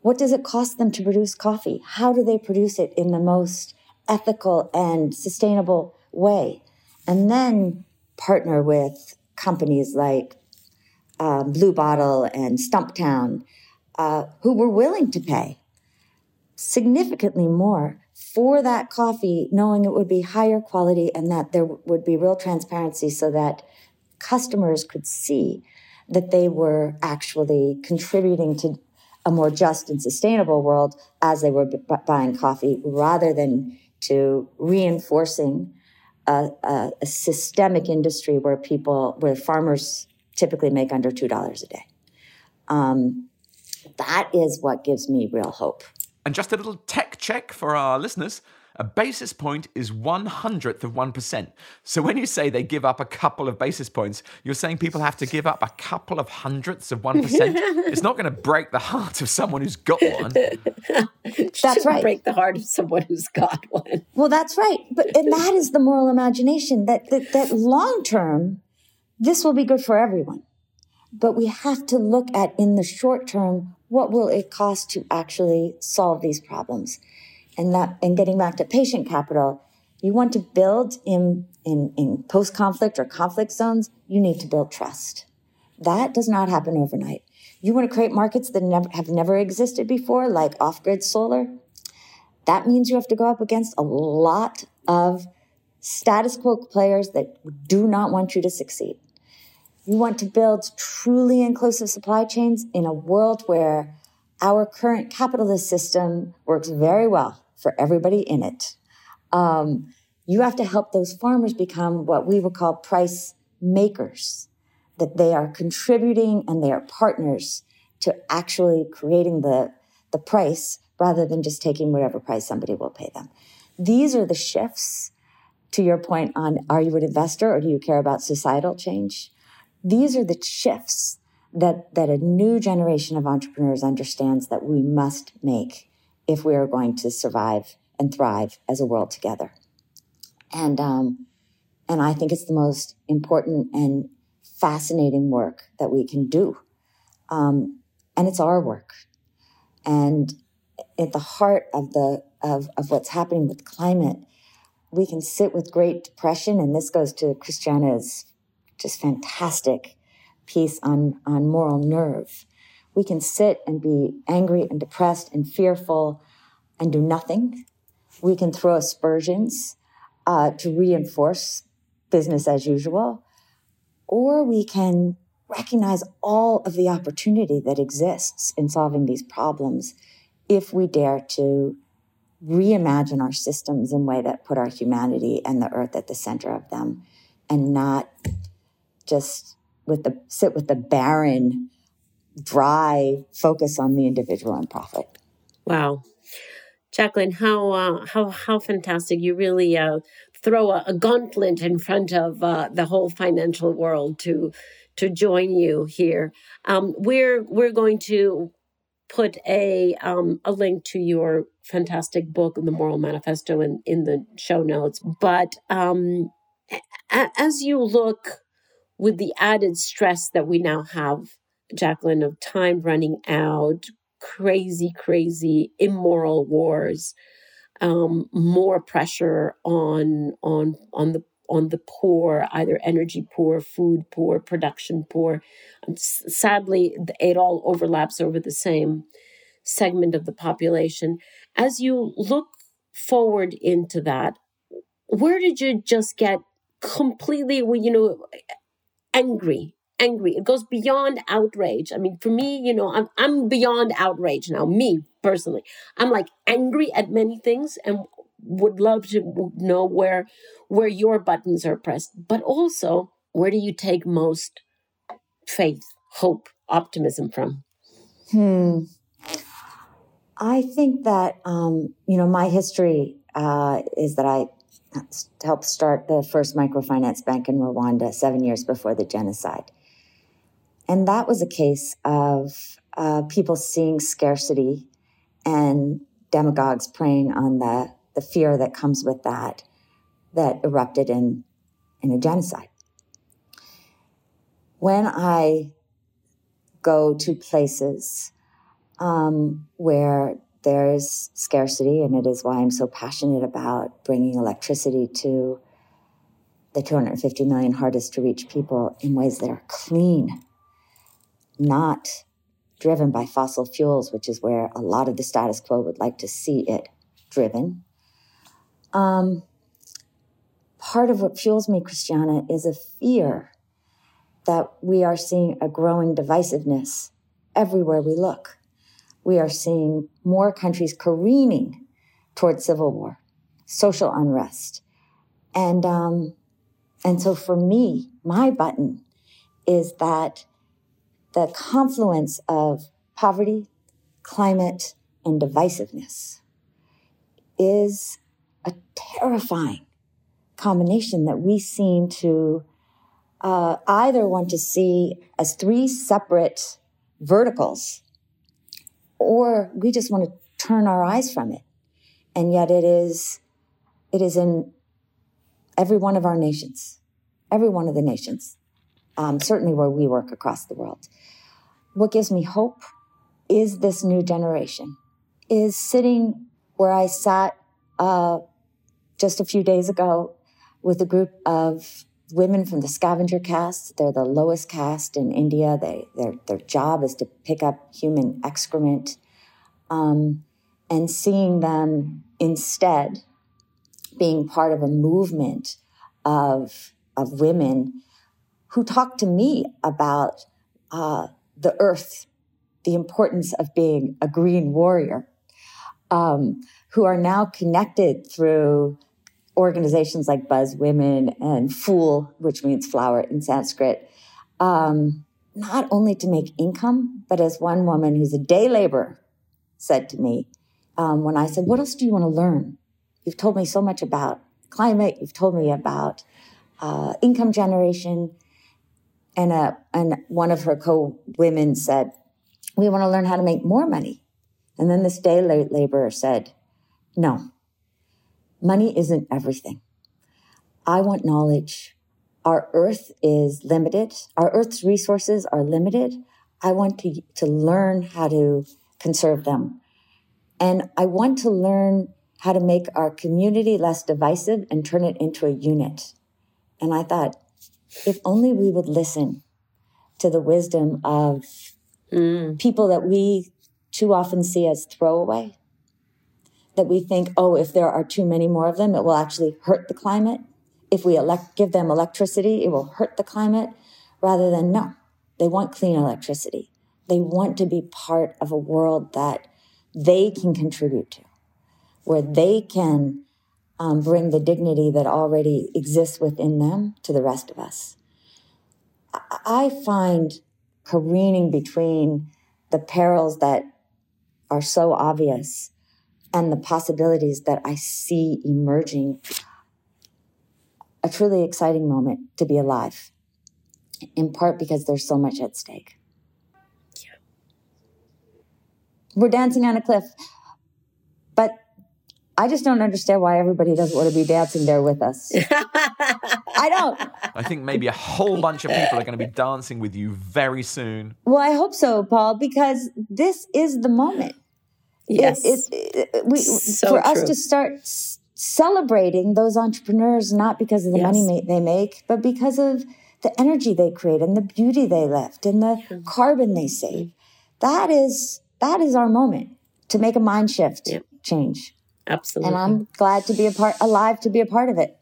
What does it cost them to produce coffee? How do they produce it in the most ethical and sustainable way? And then partner with companies like um, Blue Bottle and Stumptown, uh, who were willing to pay significantly more for that coffee, knowing it would be higher quality and that there would be real transparency so that customers could see that they were actually contributing to a more just and sustainable world as they were b- buying coffee rather than to reinforcing a, a, a systemic industry where people, where farmers typically make under $2 a day. Um, that is what gives me real hope. And just a little tech check for our listeners. A basis point is one hundredth of 1%. So when you say they give up a couple of basis points, you're saying people have to give up a couple of hundredths of 1%. [laughs] it's not going to break the heart of someone who's got one. [laughs] that's right. Break the heart of someone who's got one. Well, that's right. But and that is the moral imagination that, that, that long term, this will be good for everyone. But we have to look at in the short term, what will it cost to actually solve these problems? And that, and getting back to patient capital, you want to build in, in, in post conflict or conflict zones, you need to build trust. That does not happen overnight. You want to create markets that never, have never existed before, like off grid solar. That means you have to go up against a lot of status quo players that do not want you to succeed. You want to build truly inclusive supply chains in a world where our current capitalist system works very well for everybody in it. Um, you have to help those farmers become what we would call price makers, that they are contributing and they are partners to actually creating the, the price rather than just taking whatever price somebody will pay them. These are the shifts to your point on are you an investor or do you care about societal change? These are the shifts that, that a new generation of entrepreneurs understands that we must make if we are going to survive and thrive as a world together. And, um, and I think it's the most important and fascinating work that we can do. Um, and it's our work. And at the heart of the, of, of what's happening with climate, we can sit with great depression. And this goes to Christiana's just fantastic piece on, on moral nerve. We can sit and be angry and depressed and fearful and do nothing. We can throw aspersions uh, to reinforce business as usual, or we can recognize all of the opportunity that exists in solving these problems if we dare to reimagine our systems in a way that put our humanity and the earth at the center of them and not just with the sit with the barren dry focus on the individual and profit. Wow. Jacqueline how uh, how how fantastic. You really uh, throw a, a, gauntlet in front of uh, the whole financial world to to join you here. Um, we're we're going to put a um, a link to your fantastic book, The Moral Manifesto, in in the show notes. But um, a- as you look with the added stress that we now have, Jacqueline, of time running out, crazy, crazy, immoral wars, um, more pressure on on on the on the poor, either energy poor, food poor, production poor. Sadly, it all overlaps over the same segment of the population. As you look forward into that, where did you just get completely, you know, angry? Angry. It goes beyond outrage. I mean, for me, you know, I'm I'm beyond outrage now. Me personally, I'm like angry at many things, and would love to know where where your buttons are pressed but also where do you take most faith hope optimism from hmm i think that um, you know my history uh, is that i helped start the first microfinance bank in rwanda seven years before the genocide and that was a case of uh, people seeing scarcity and demagogues preying on the the fear that comes with that that erupted in in a genocide. When I go to places um, where there's scarcity, and it is why I'm so passionate about bringing electricity to the 250 million hardest to reach people in ways that are clean, not driven by fossil fuels, which is where a lot of the status quo would like to see it driven. Um, part of what fuels me, Christiana, is a fear that we are seeing a growing divisiveness everywhere we look. We are seeing more countries careening towards civil war, social unrest. And, um, and so for me, my button is that the confluence of poverty, climate, and divisiveness is a terrifying combination that we seem to uh, either want to see as three separate verticals, or we just want to turn our eyes from it. And yet it is, it is in every one of our nations, every one of the nations. Um, certainly where we work across the world. What gives me hope is this new generation, is sitting where I sat uh, just a few days ago with a group of women from the scavenger caste. They're the lowest caste in India. They, their, their job is to pick up human excrement. Um, and seeing them instead being part of a movement of, of women who talk to me about uh, the earth, the importance of being a green warrior, um, who are now connected through organizations like Buzz Women and Phool, which means flower in Sanskrit, um, not only to make income, but as one woman who's a day laborer said to me um, when I said, What else do you want to learn? You've told me so much about climate, you've told me about uh, income generation. And, uh, and one of her co women said, We want to learn how to make more money. And then this day laborer said, No, Money isn't everything. I want knowledge. Our earth is limited. Our earth's resources are limited. I want to, to learn how to conserve them. And I want to learn how to make our community less divisive and turn it into a unit. And I thought, if only we would listen to the wisdom of mm. people that we too often see as throwaway, that we think, oh, if there are too many more of them, it will actually hurt the climate. If we elect, give them electricity, it will hurt the climate, rather than no, they want clean electricity. They want to be part of a world that they can contribute to, where they can um, bring the dignity that already exists within them to the rest of us. I find careening between the perils that are so obvious and the possibilities that I see emerging. A truly exciting moment to be alive, in part because there's so much at stake. Yeah. We're dancing on a cliff, I just don't understand why everybody doesn't want to be dancing there with us. [laughs] I don't. I think maybe a whole bunch of people are going to be dancing with you very soon. Well, I hope so, Paul, because this is the moment. Yes. It, it, it, we, so for true. us to start celebrating those entrepreneurs, not because of the yes. money they make, but because of the energy they create and the beauty they left and the mm-hmm. carbon they save. That is, that is our moment to make a mind shift yep. change. Absolutely. And I'm glad to be a part, alive to be a part of it.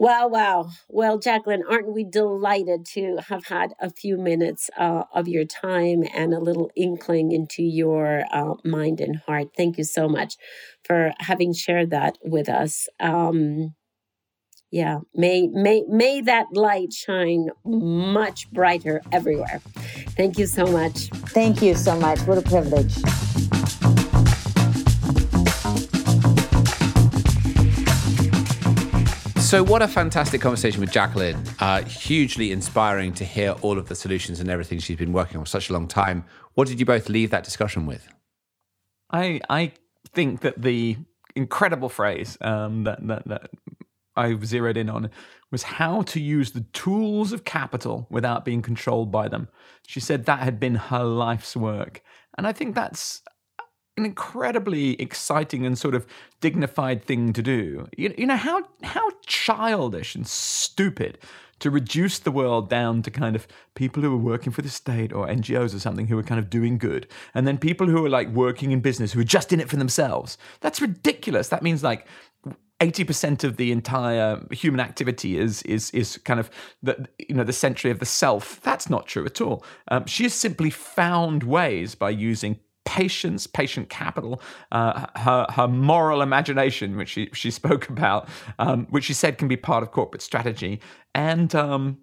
Wow, wow. Well, Jacqueline, aren't we delighted to have had a few minutes uh, of your time and a little inkling into your uh, mind and heart? Thank you so much for having shared that with us. Um, yeah, may may may that light shine much brighter everywhere. Thank you so much. Thank you so much. What a privilege. So, what a fantastic conversation with Jacqueline. Uh, hugely inspiring to hear all of the solutions and everything she's been working on for such a long time. What did you both leave that discussion with? I I think that the incredible phrase um, that, that that I zeroed in on was how to use the tools of capital without being controlled by them. She said that had been her life's work, and I think that's an incredibly exciting and sort of dignified thing to do. You, you know how how childish and stupid to reduce the world down to kind of people who are working for the state or NGOs or something who are kind of doing good, and then people who are like working in business who are just in it for themselves. That's ridiculous. That means like 80% of the entire human activity is is is kind of the you know the century of the self that's not true at all um, she has simply found ways by using patience, patient capital, uh, her her moral imagination, which she she [laughs] spoke about, um, which she said can be part of corporate strategy, and um,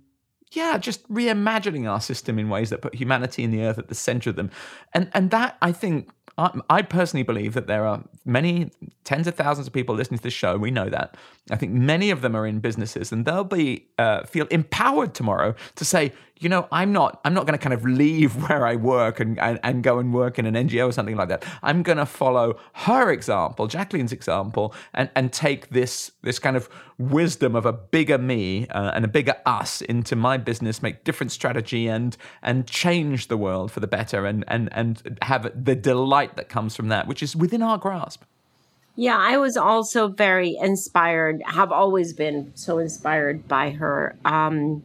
yeah, just reimagining our system in ways that put humanity and the earth at the center of them, and and that I think I, personally believe that there are many tens of thousands of people listening to this show. We know that. I think many of them are in businesses, and they'll be uh, feel empowered tomorrow to say, you know, I'm not I'm not going to kind of leave [laughs] where I work and, and, and go and work in an NGO or something like that. I'm going to follow her example, Jacqueline's example, and, and take this this kind of wisdom of a bigger me uh, and a bigger us into my business, make different strategy and and change the world for the better and and and have the delight that comes from that, which is within our grasp. Yeah, I was also very inspired, have always been so inspired by her. Um,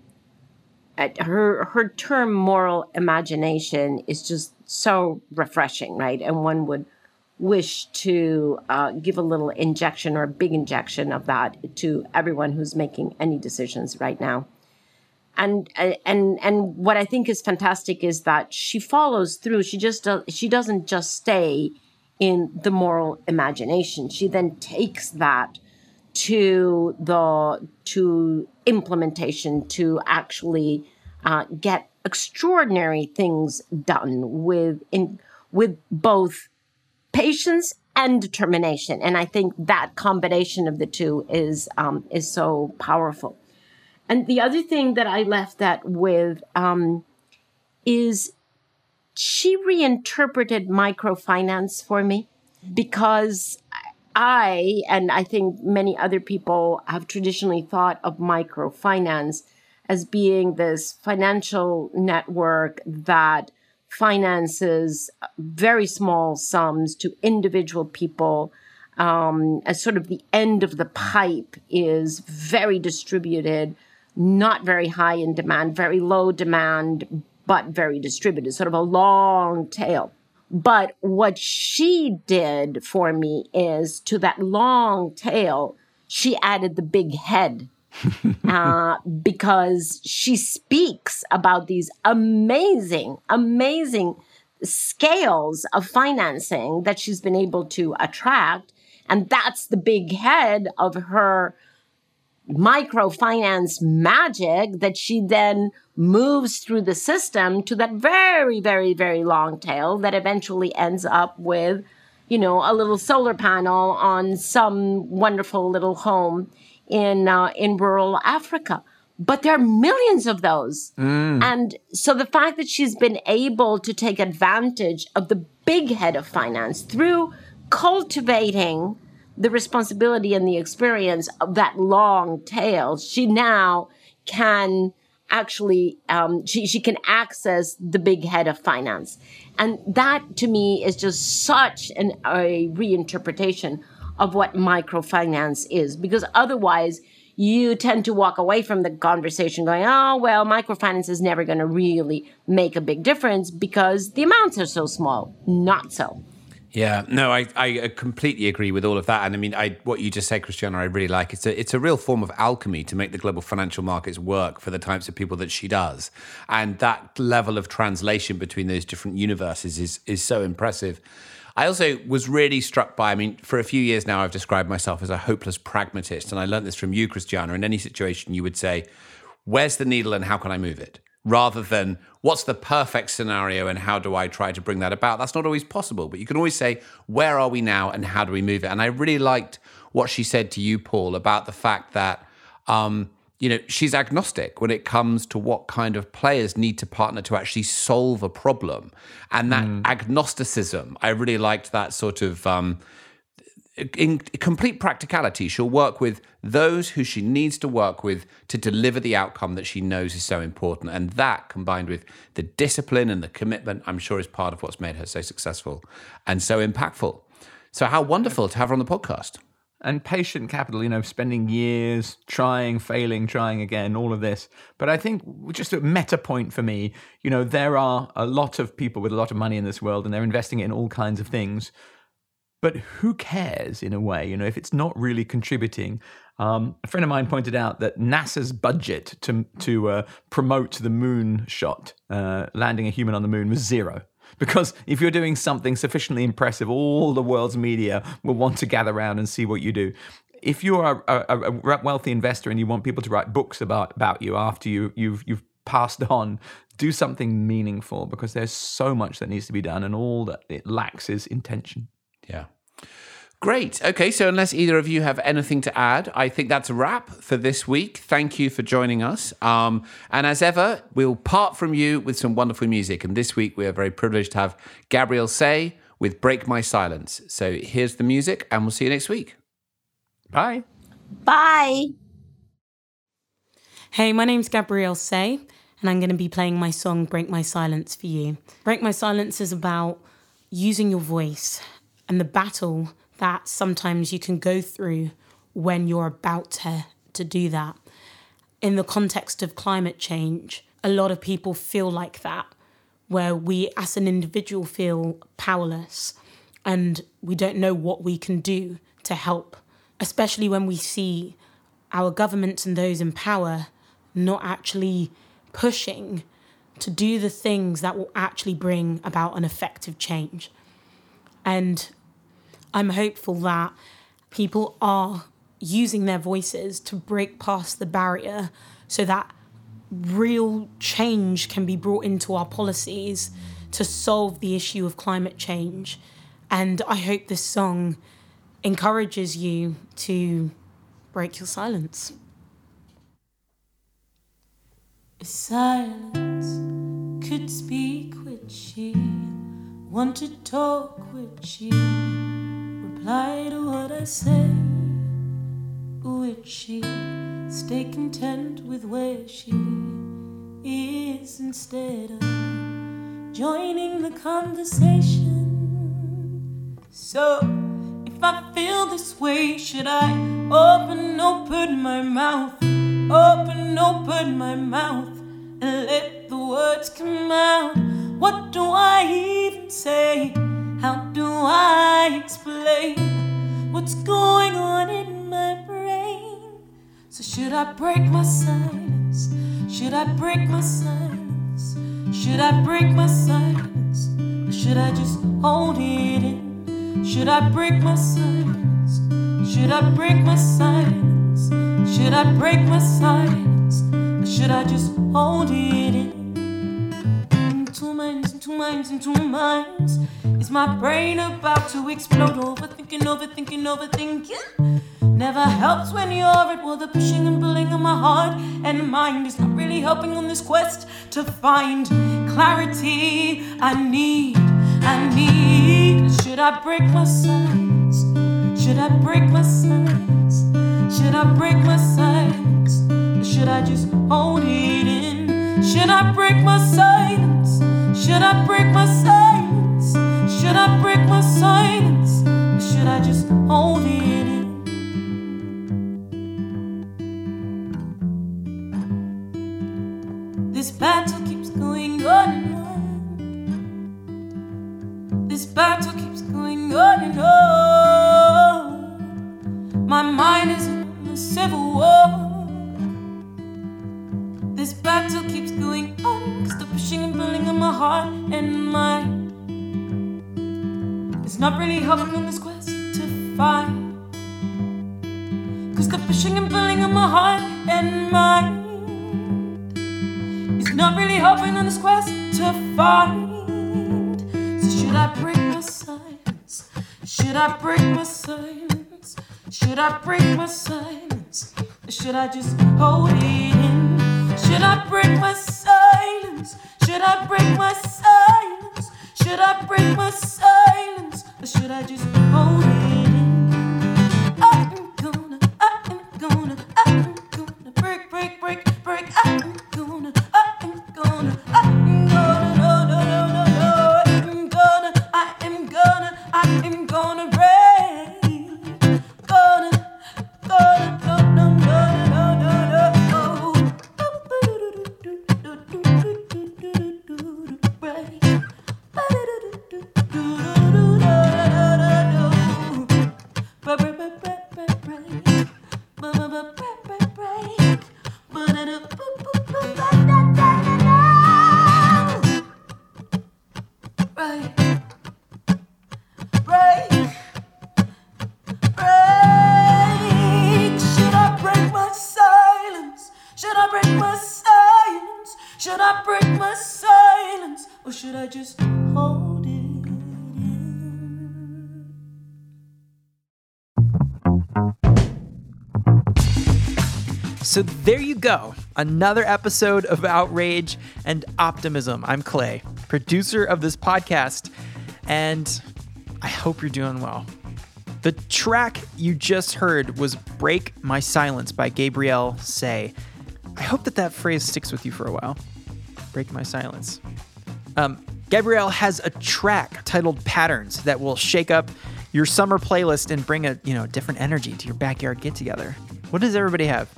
her her term moral imagination is just so refreshing, right? And one would wish to uh, give a little injection or a big injection of that to everyone who's making any decisions right now. And and and what I think is fantastic is that she follows through. She just she doesn't just stay in the moral imagination. She then takes that to the to implementation to actually uh, get extraordinary things done with in with both patience and determination. And i think that combination of the two is um, is so powerful. And the other thing that i left that with um, is she reinterpreted microfinance for me because I, and I think many other people have traditionally thought of microfinance as being this financial network that finances very small sums to individual people. Um, as sort of the end of the pipe is very distributed, not very high in demand, very low demand, but very distributed, sort of a long tail. But what she did for me is to that long tail, she added the big head. [laughs] uh, because she speaks about these amazing, amazing scales of financing that she's been able to attract. And that's the big head of her microfinance magic that she then moves through the system to that very, very, very long tail that eventually ends up with, you know, a little solar panel on some wonderful little home in uh, in rural Africa. But there are millions of those. Mm. And so the fact that she's been able to take advantage of the big head of finance through cultivating the responsibility and the experience of that long tail, she now can actually um, she, she can access the big head of finance. And that to me is just such an, a reinterpretation of what microfinance is. Because otherwise you tend to walk away from the conversation going oh well microfinance is never going to really make a big difference because the amounts are so small. Not so yeah, no, I, I uh, completely agree with all of that. And I mean, I, what you just said, Christiana, I really like. It's a, it's a real form of alchemy to make the global financial markets work for the types of people that she does. And that level of translation between those different universes is, is so impressive. I also was really struck by, I mean, for a few years now, I've described myself as a hopeless pragmatist. And I learned this from you, Christiana. In any situation, you would say, Where's the needle and how can I move it? Rather than what's the perfect scenario and how do I try to bring that about? That's not always possible, but you can always say, where are we now and how do we move it? And I really liked what she said to you, Paul, about the fact that, um, you know, she's agnostic when it comes to what kind of players need to partner to actually solve a problem. And that mm. agnosticism, I really liked that sort of. Um, in complete practicality, she'll work with those who she needs to work with to deliver the outcome that she knows is so important. And that, combined with the discipline and the commitment, I'm sure is part of what's made her so successful and so impactful. So, how wonderful to have her on the podcast. And patient capital, you know, spending years trying, failing, trying again, all of this. But I think just a meta point for me, you know, there are a lot of people with a lot of money in this world and they're investing it in all kinds of things but who cares in a way you know if it's not really contributing um, a friend of mine pointed out that NASA's budget to to uh, promote the moon shot, uh, landing a human on the moon, was zero. Because if you're doing something sufficiently impressive, all the world's media will want to gather around and see what you do. If you're a, a, a wealthy investor and you want people to write books about, about you after you, you've, you've passed on, do something meaningful because there's so much that needs to be done and all that it lacks is intention. Yeah. Great. Okay, so unless either of you have anything to add, I think that's a wrap for this week. Thank you for joining us. Um, and as ever, we'll part from you with some wonderful music. And this week, we are very privileged to have Gabrielle Say with Break My Silence. So here's the music, and we'll see you next week. Bye. Bye. Hey, my name's Gabrielle Say, and I'm going to be playing my song Break My Silence for you. Break My Silence is about using your voice and the battle that sometimes you can go through when you're about to, to do that. In the context of climate change, a lot of people feel like that, where we as an individual feel powerless and we don't know what we can do to help, especially when we see our governments and those in power not actually pushing to do the things that will actually bring about an effective change. And I'm hopeful that people are using their voices to break past the barrier so that real change can be brought into our policies to solve the issue of climate change. And I hope this song encourages you to break your silence. Silence could speak with she, want to talk with you. reply to what I say? Would she stay content with where she is instead of joining the conversation? So, if I feel this way, should I open, open my mouth? Open, open my mouth and let the words come out. What do I even say? How do I explain what's going on in my brain? So, should I break my silence? Should I break my silence? Should I break my silence? Or should I just hold it in? Should I break my silence? Should I break my silence? Should I break my silence? Or should I just hold it in? Two minds, and two minds, and two minds. Is my brain about to explode? Overthinking, overthinking, overthinking. Never helps when you're at war. The pushing and pulling of my heart and mind is not really helping on this quest to find clarity. I need, I need. Should I break my silence? Should I break my silence? Should I break my silence? Or should I just hold it in? Should I break my silence? Should I break my silence? Should I break my silence? Or should I just hold it in? This battle keeps going on and on. This battle keeps going on and on. My mind is in a civil war. This battle keeps going on. Pushing and pulling of my heart and mind. It's not really helping on this quest to find. Cause the pushing and pulling of my heart and mind. It's not really helping on this quest to find. So should I break my silence? Should I break my silence? Should I break my silence? Or should I just hold it in? Should I break my silence? My silence? Or should I just So there you go. Another episode of Outrage and Optimism. I'm Clay, producer of this podcast, and I hope you're doing well. The track you just heard was Break My Silence by Gabrielle Say. I hope that that phrase sticks with you for a while. Break My Silence. Um, Gabrielle has a track titled Patterns that will shake up your summer playlist and bring a you know different energy to your backyard get together. What does everybody have?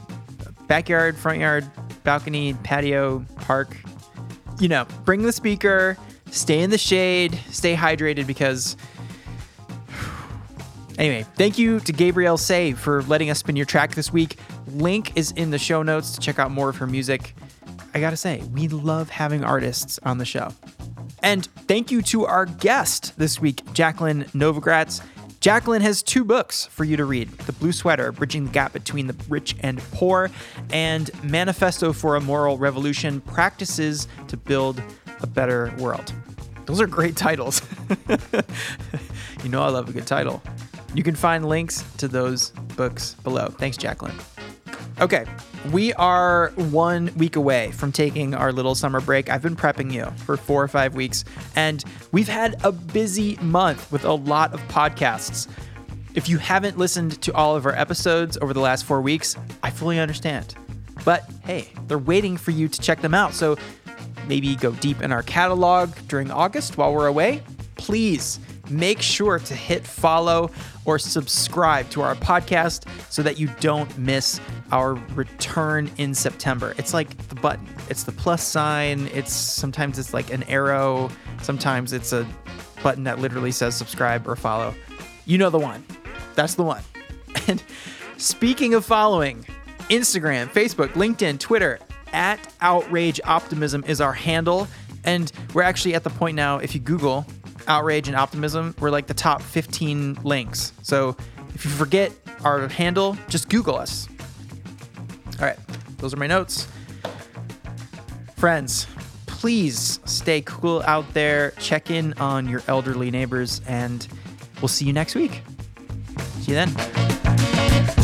Backyard, front yard, balcony, patio, park. You know, bring the speaker, stay in the shade, stay hydrated because [sighs] Anyway, thank you to Gabrielle Say for letting us spin your track this week. Link is in the show notes to check out more of her music. I gotta say, we love having artists on the show. And thank you to our guest this week, Jacqueline Novogratz. Jacqueline has two books for you to read The Blue Sweater, Bridging the Gap Between the Rich and Poor, and Manifesto for a Moral Revolution Practices to Build a Better World. Those are great titles. [laughs] you know, I love a good title. You can find links to those books below. Thanks, Jacqueline. Okay, we are one week away from taking our little summer break. I've been prepping you for four or five weeks, and we've had a busy month with a lot of podcasts. If you haven't listened to all of our episodes over the last four weeks, I fully understand. But hey, they're waiting for you to check them out. So maybe go deep in our catalog during August while we're away. Please make sure to hit follow or subscribe to our podcast so that you don't miss our return in September. It's like the button, it's the plus sign, it's sometimes it's like an arrow, sometimes it's a button that literally says subscribe or follow. You know the one. That's the one. [laughs] And speaking of following, Instagram, Facebook, LinkedIn, Twitter, at Outrage Optimism is our handle. And we're actually at the point now, if you Google outrage and optimism we're like the top 15 links. So if you forget our handle, just Google us. All right, those are my notes. Friends, please stay cool out there. Check in on your elderly neighbors, and we'll see you next week. See you then.